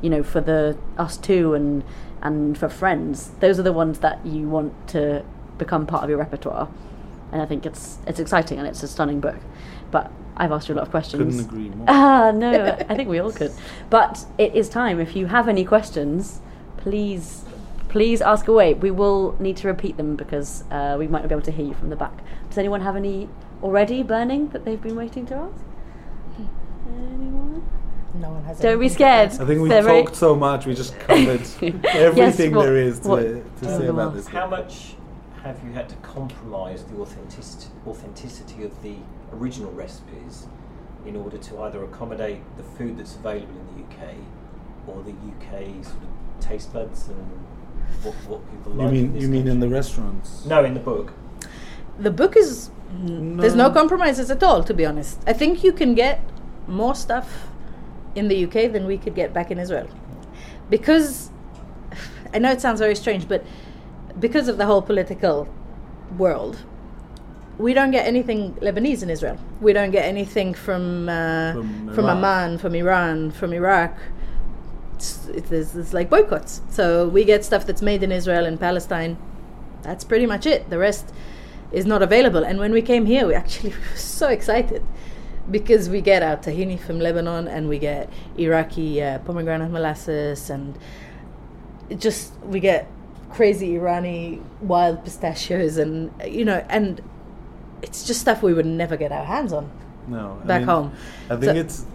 Speaker 5: you know for the us two and and for friends. Those are the ones that you want to become part of your repertoire. And I think it's it's exciting and it's a stunning book. But I've asked you a lot of questions.
Speaker 3: Couldn't agree more.
Speaker 5: Ah, no, I think we all could. But it is time. If you have any questions, please, please ask away. We will need to repeat them because uh, we might not be able to hear you from the back. Does anyone have any already burning that they've been waiting to ask? Anyone?
Speaker 4: No one has.
Speaker 5: Don't be scared.
Speaker 3: I think we
Speaker 5: They're very-
Speaker 3: talked so much. We just covered everything
Speaker 5: what-
Speaker 3: there is to,
Speaker 5: what
Speaker 3: to say about this.
Speaker 8: How much have you had to compromise the authenticity, authenticity of the original recipes in order to either accommodate the food that's available in the UK or the UK sort of taste buds and what, what people
Speaker 3: You
Speaker 8: like? in
Speaker 3: mean
Speaker 8: this
Speaker 3: you mean in the restaurants?
Speaker 8: No, in the book.
Speaker 4: the book is there's no compromises at all to be honest. I think you can get more stuff in the uk than we could get back in israel because i know it sounds very strange but because of the whole political world we don't get anything lebanese in israel. We don't get anything from uh,
Speaker 3: From
Speaker 4: from, amman from iran from iraq. It's, it is, it's like boycotts. So we get stuff that's made in israel and palestine. That's pretty much it. The rest is not available. And when we came here, we actually were so excited because we get our tahini from Lebanon and we get Iraqi uh, pomegranate molasses and just we get crazy Irani wild pistachios and you know and it's just stuff we would never get our hands on
Speaker 3: No. I
Speaker 4: back
Speaker 3: mean,
Speaker 4: home.
Speaker 3: I think
Speaker 4: So-
Speaker 3: it's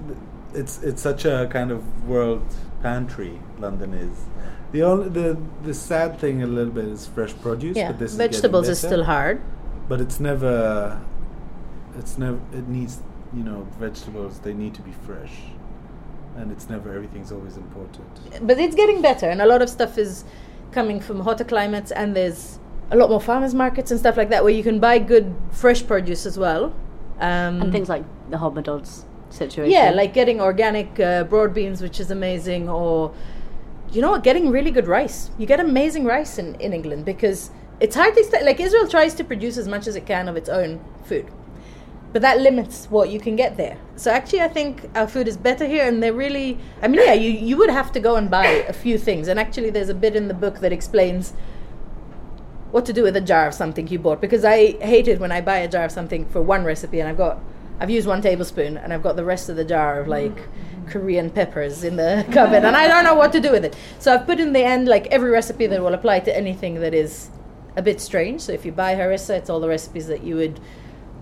Speaker 3: it's it's such a kind of world pantry London is. The only the the sad thing a little bit is fresh produce.
Speaker 4: Yeah,
Speaker 3: but this is
Speaker 4: vegetables is
Speaker 3: better.
Speaker 4: still hard.
Speaker 3: But it's never. It's never. It needs you know vegetables. They need to be fresh, and it's never everything's always imported.
Speaker 4: but it's getting better and a lot of stuff is coming from hotter climates and there's a lot more farmers markets and stuff like that where you can buy good fresh produce as well um,
Speaker 5: and things like the Hodmedod's situation.
Speaker 4: yeah like getting organic uh, broad beans which is amazing or you know what getting really good rice you get amazing rice in, in england because it's hard to st- like israel tries to produce as much as it can of its own food but that limits what you can get there. So actually, I think our food is better here, and they're really. I mean, yeah, you you would have to go and buy a few things, and actually, there's a bit in the book that explains what to do with a jar of something you bought because I hate it when I buy a jar of something for one recipe and I've got I've used one tablespoon and I've got the rest of the jar of like Korean peppers in the cupboard and I don't know what to do with it. So I've put in the end like every recipe that will apply to anything that is a bit strange. So if you buy harissa, it's all the recipes that you would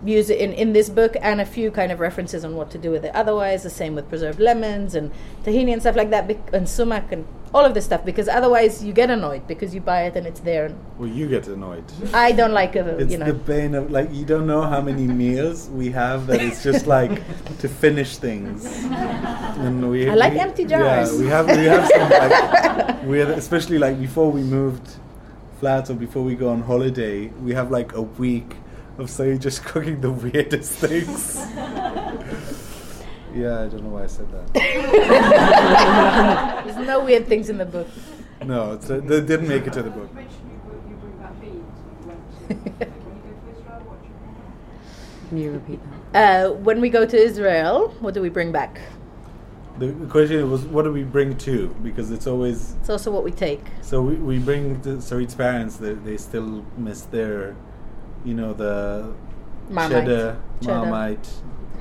Speaker 4: use it in, in this book and a few kind of references on what to do with it. Otherwise, the same with preserved lemons and tahini and stuff like that, bec- and sumac and all of this stuff. Because otherwise, you get annoyed because you buy it and it's there. And
Speaker 3: Well, you get annoyed.
Speaker 4: I don't like it,
Speaker 3: It's
Speaker 4: you know.
Speaker 3: the bane of like you don't know how many meals we have that it's just like to finish things. And we,
Speaker 4: I like
Speaker 3: we-
Speaker 4: empty jars.
Speaker 3: Yeah, we have we have some like we especially like before we moved flats or before we go on holiday, we have like a week of say just cooking the weirdest things. yeah, I don't know why I said that.
Speaker 4: There's no weird things in the book.
Speaker 3: No, it's, uh, they didn't make it to the book. You you bring back.
Speaker 5: Can you go to Israel? Can you repeat that?
Speaker 4: Uh, when we go to Israel, what do we bring back?
Speaker 3: The question was, what do we bring to? Because it's always
Speaker 4: It's also what we take.
Speaker 3: So we, we bring the Sarit's parents. They, they still miss their, you know, the
Speaker 4: Marmite.
Speaker 3: cheddar,
Speaker 4: Cheddar.
Speaker 3: Marmite,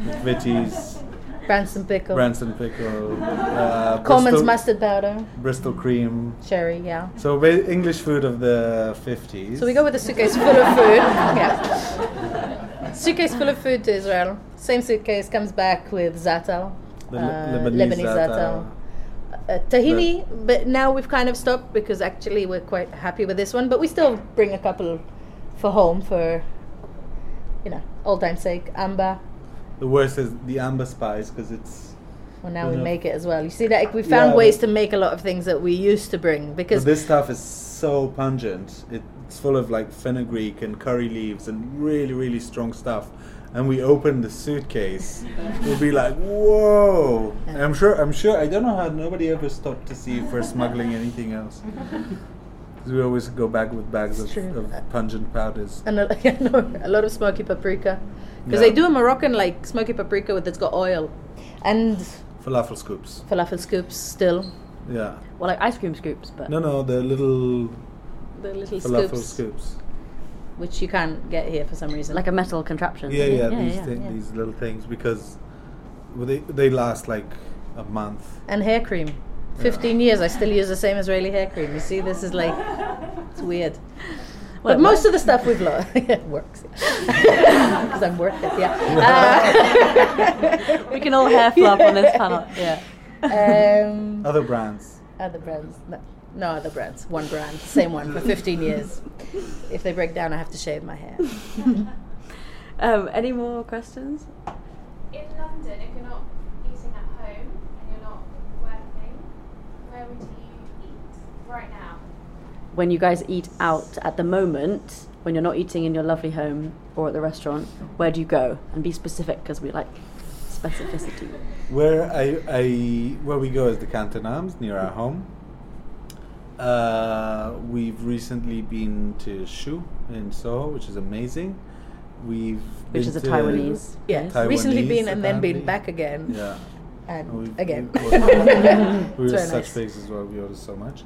Speaker 3: McVitie's,
Speaker 4: Branston pickle.
Speaker 3: Branston pickle, uh,
Speaker 4: Colman's
Speaker 3: Bristol,
Speaker 4: mustard powder.
Speaker 3: Bristol cream.
Speaker 4: Sherry, yeah.
Speaker 3: So ba- English food of the fifties.
Speaker 4: So we go with a suitcase full of food. Yeah. Suitcase full of food to Israel. Same suitcase comes back with za'atar.
Speaker 3: The
Speaker 4: uh,
Speaker 3: Lebanese.
Speaker 4: Uh, tahini, but now we've kind of stopped because actually we're quite happy with this one. But we still bring a couple for home for, you know, old time's sake. Amba.
Speaker 3: The worst is the amba spice because it's.
Speaker 4: Well, now we
Speaker 3: Enough.
Speaker 4: make it as well. You see that we found
Speaker 3: Yeah,
Speaker 4: ways to make a lot of things that we used to bring because
Speaker 3: this stuff is so pungent. It's full of like fenugreek and curry leaves and really, really strong stuff. And we open the suitcase, we'll be like, "Whoa!" And I'm sure. I'm sure. I don't know how nobody ever stopped to see if we're smuggling anything else. 'Cause we always go back with bags of, of pungent powders.
Speaker 4: and a, a lot of smoky paprika because
Speaker 3: Yeah.
Speaker 4: they do a Moroccan like smoky paprika with that's got oil and
Speaker 3: Falafel scoops.
Speaker 4: falafel scoops still
Speaker 3: Yeah.
Speaker 5: Well, like ice cream scoops, but
Speaker 3: No, no, the little
Speaker 4: the little
Speaker 3: falafel
Speaker 4: scoops,
Speaker 3: scoops.
Speaker 4: Which you can't get here for some reason.
Speaker 5: like a metal contraption.
Speaker 3: Yeah, yeah,
Speaker 5: yeah,
Speaker 3: these
Speaker 5: yeah,
Speaker 3: thi-
Speaker 5: yeah.
Speaker 3: these little things because they they last like a month.
Speaker 4: and hair cream. Fifteen years, I still use the same Israeli hair cream. You see, this is like it's weird.
Speaker 5: Well,
Speaker 4: but most
Speaker 5: works.
Speaker 4: of the stuff we've lost works because I'm worth it. Yeah.
Speaker 5: we can all hair flop on this panel. Yeah.
Speaker 4: Uh, um,
Speaker 3: Other brands.
Speaker 4: Other brands. No, no other brands. One brand. Same one for 15 years. If they break down, I have to shave my hair.
Speaker 5: Um, any more questions?
Speaker 9: In London, if you're not eating at home and you're not working, where would you eat right now?
Speaker 5: When you guys eat out at the moment, when you're not eating in your lovely home or at the restaurant, where do you go? And be specific because we like specificity.
Speaker 3: Where I, I where we go is the Canton Arms near our home. Uh, we've recently been to Xu in Soho, which is amazing. We've
Speaker 5: Which
Speaker 3: been
Speaker 5: is a Taiwanese.
Speaker 4: Yeah,
Speaker 3: Taiwanese,
Speaker 4: recently been and then been back again.
Speaker 3: Yeah.
Speaker 4: And
Speaker 3: We've-
Speaker 4: again.
Speaker 3: We, we were
Speaker 4: It's
Speaker 3: such
Speaker 4: nice.
Speaker 3: places where we ordered so much.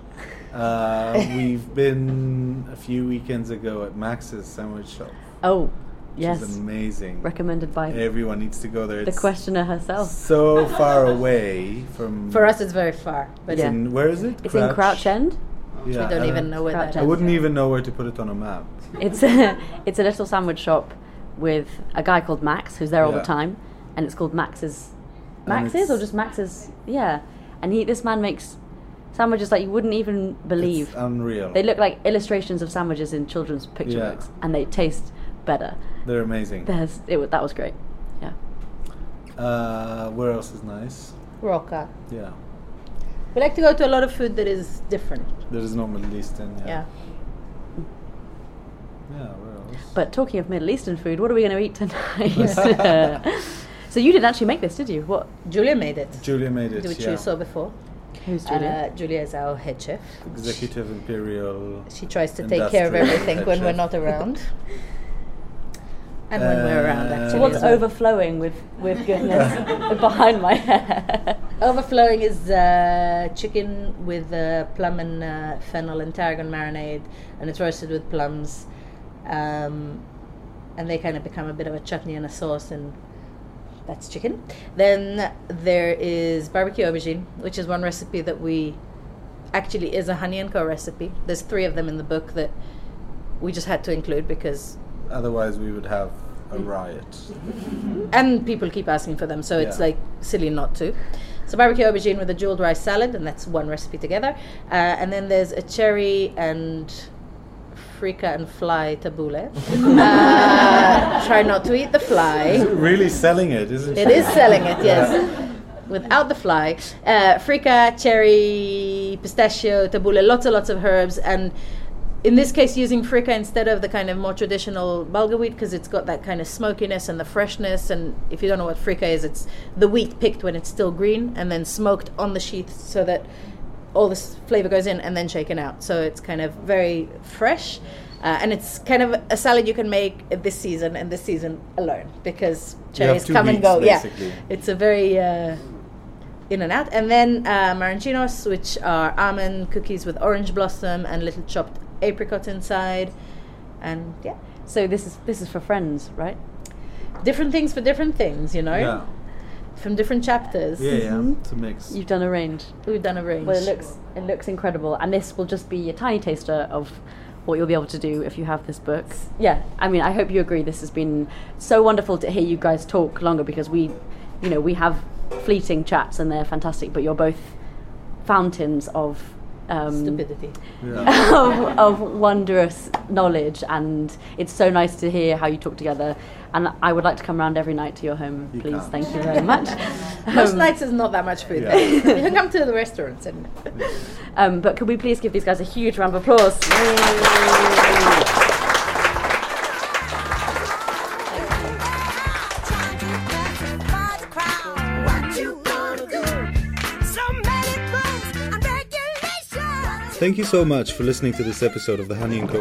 Speaker 3: Uh, we've been a few weekends ago at Max's sandwich shop.
Speaker 5: Oh,
Speaker 3: Which
Speaker 5: yes.
Speaker 3: is amazing.
Speaker 5: Recommended by
Speaker 3: Everyone needs to go there.
Speaker 5: the
Speaker 3: It's
Speaker 5: questioner herself.
Speaker 3: so far away from.
Speaker 4: For us, it's very far. But
Speaker 3: It's
Speaker 5: Yeah.
Speaker 3: in, where is it?
Speaker 5: It's in Crouch End.
Speaker 3: Yeah,
Speaker 4: we don't
Speaker 3: I
Speaker 4: even know where
Speaker 5: Crouch
Speaker 4: that
Speaker 3: I wouldn't even know where to put it on a map.
Speaker 5: It's a, it's a little sandwich shop with a guy called Max who's there all
Speaker 3: Yeah.
Speaker 5: the time, and it's called Max's. Max's or just Max's? Yeah, and he this man makes sandwiches like you wouldn't even believe.
Speaker 3: It's unreal.
Speaker 5: They look like illustrations of sandwiches in children's picture
Speaker 3: Yeah.
Speaker 5: books, and they taste better.
Speaker 3: They're amazing.
Speaker 5: There's it, wa- that was great. Yeah.
Speaker 3: Uh, where else is nice?
Speaker 4: Rocca.
Speaker 3: Yeah.
Speaker 4: We like to go to a lot of food that is different.
Speaker 3: There is no Middle Eastern. Yeah.
Speaker 4: Yeah.
Speaker 3: Yeah. Where else?
Speaker 5: But talking of Middle Eastern food, what are we going to eat tonight? so you didn't actually make this, did you? What?
Speaker 4: Julia made it,
Speaker 3: Julia made it.
Speaker 4: which
Speaker 3: yeah.
Speaker 4: you saw before.
Speaker 5: Who's Julia?
Speaker 4: Uh, Julia is our head chef.
Speaker 3: Executive Imperial.
Speaker 4: She tries to take care of everything
Speaker 3: head
Speaker 4: when we're not around. And when we're around,
Speaker 3: Uh,
Speaker 4: actually.
Speaker 5: so what's
Speaker 4: well.
Speaker 5: overflowing with with goodness behind my hair?
Speaker 4: Overflowing is uh, chicken with uh, plum and uh, fennel and tarragon marinade, and it's roasted with plums. Um, and they kind of become a bit of a chutney and a sauce, and that's chicken. Then there is barbecue aubergine, which is one recipe that we actually is a honey and co recipe. There's three of them in the book that we just had to include because
Speaker 3: Otherwise, we would have a riot.
Speaker 4: and people keep asking for them, so it's like silly not to. So barbecue aubergine with a jeweled rice salad, and that's one recipe together. Uh, and then there's a cherry and freekeh and fly tabbouleh. uh, try not to eat the fly.
Speaker 3: really selling it, isn't
Speaker 4: It
Speaker 3: It
Speaker 4: is selling it, yes. Without the fly. Uh, freekeh, cherry, pistachio, tabbouleh, lots and lots of herbs. And in this case, using freekeh instead of the kind of more traditional bulgur wheat because it's got that kind of smokiness and the freshness. And if you don't know what freekeh is, it's the wheat picked when it's still green and then smoked on the sheath so that all this flavor goes in and then shaken out. So it's kind of very fresh. Uh, and it's kind of a salad you can make this season and this season alone because cherries come and go.
Speaker 3: basically.
Speaker 4: Yeah, it's a very uh, in and out. And then uh, marancinos, which are almond cookies with orange blossom and little chopped apricot inside. And yeah,
Speaker 5: so this is this is for friends, right?
Speaker 4: different things for different things, you know,
Speaker 3: Yeah.
Speaker 4: from different chapters.
Speaker 3: Yeah, yeah. Mm-hmm. It's a mix.
Speaker 5: You've done a range.
Speaker 4: We've done a range.
Speaker 5: Well, it looks it looks incredible, and this will just be a tiny taster of what you'll be able to do if you have this book. Yeah, I mean, I hope you agree. This has been so wonderful to hear you guys talk longer because we, you know, we have fleeting chats and they're fantastic, but you're both fountains of. Um,
Speaker 4: Stupidity.
Speaker 5: of, of wondrous knowledge, and it's so nice to hear how you talk together. And I would like to come around every night to your home,
Speaker 3: You
Speaker 5: please.
Speaker 3: can't.
Speaker 5: Thank you very much.
Speaker 4: Most
Speaker 5: Um,
Speaker 4: nights is not that much food.
Speaker 3: Yeah.
Speaker 4: you can come to the restaurants and
Speaker 5: Um, but could we please give these guys a huge round of applause?
Speaker 3: Thank you so much for listening to this episode of the Honey and Co.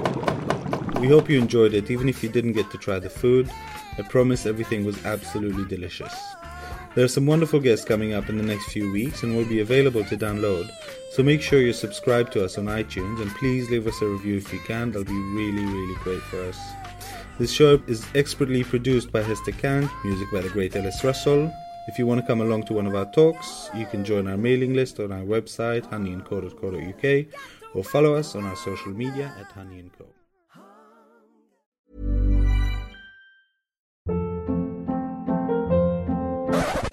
Speaker 3: We hope you enjoyed it, even if you didn't get to try the food. I promise everything was absolutely delicious. There are some wonderful guests coming up in the next few weeks and will be available to download, so make sure you subscribe to us on iTunes and please leave us a review if you can, that'll be really, really great for us. This show is expertly produced by Hester Kant, music by the great Ellis Russell. If you want to come along to one of our talks, you can join our mailing list on our website, honeyandco.co.uk, or follow us on our social media at Honey.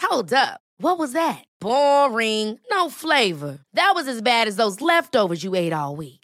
Speaker 10: Hold up. What was that? Boring. No flavor. That was as bad as those leftovers you ate all week.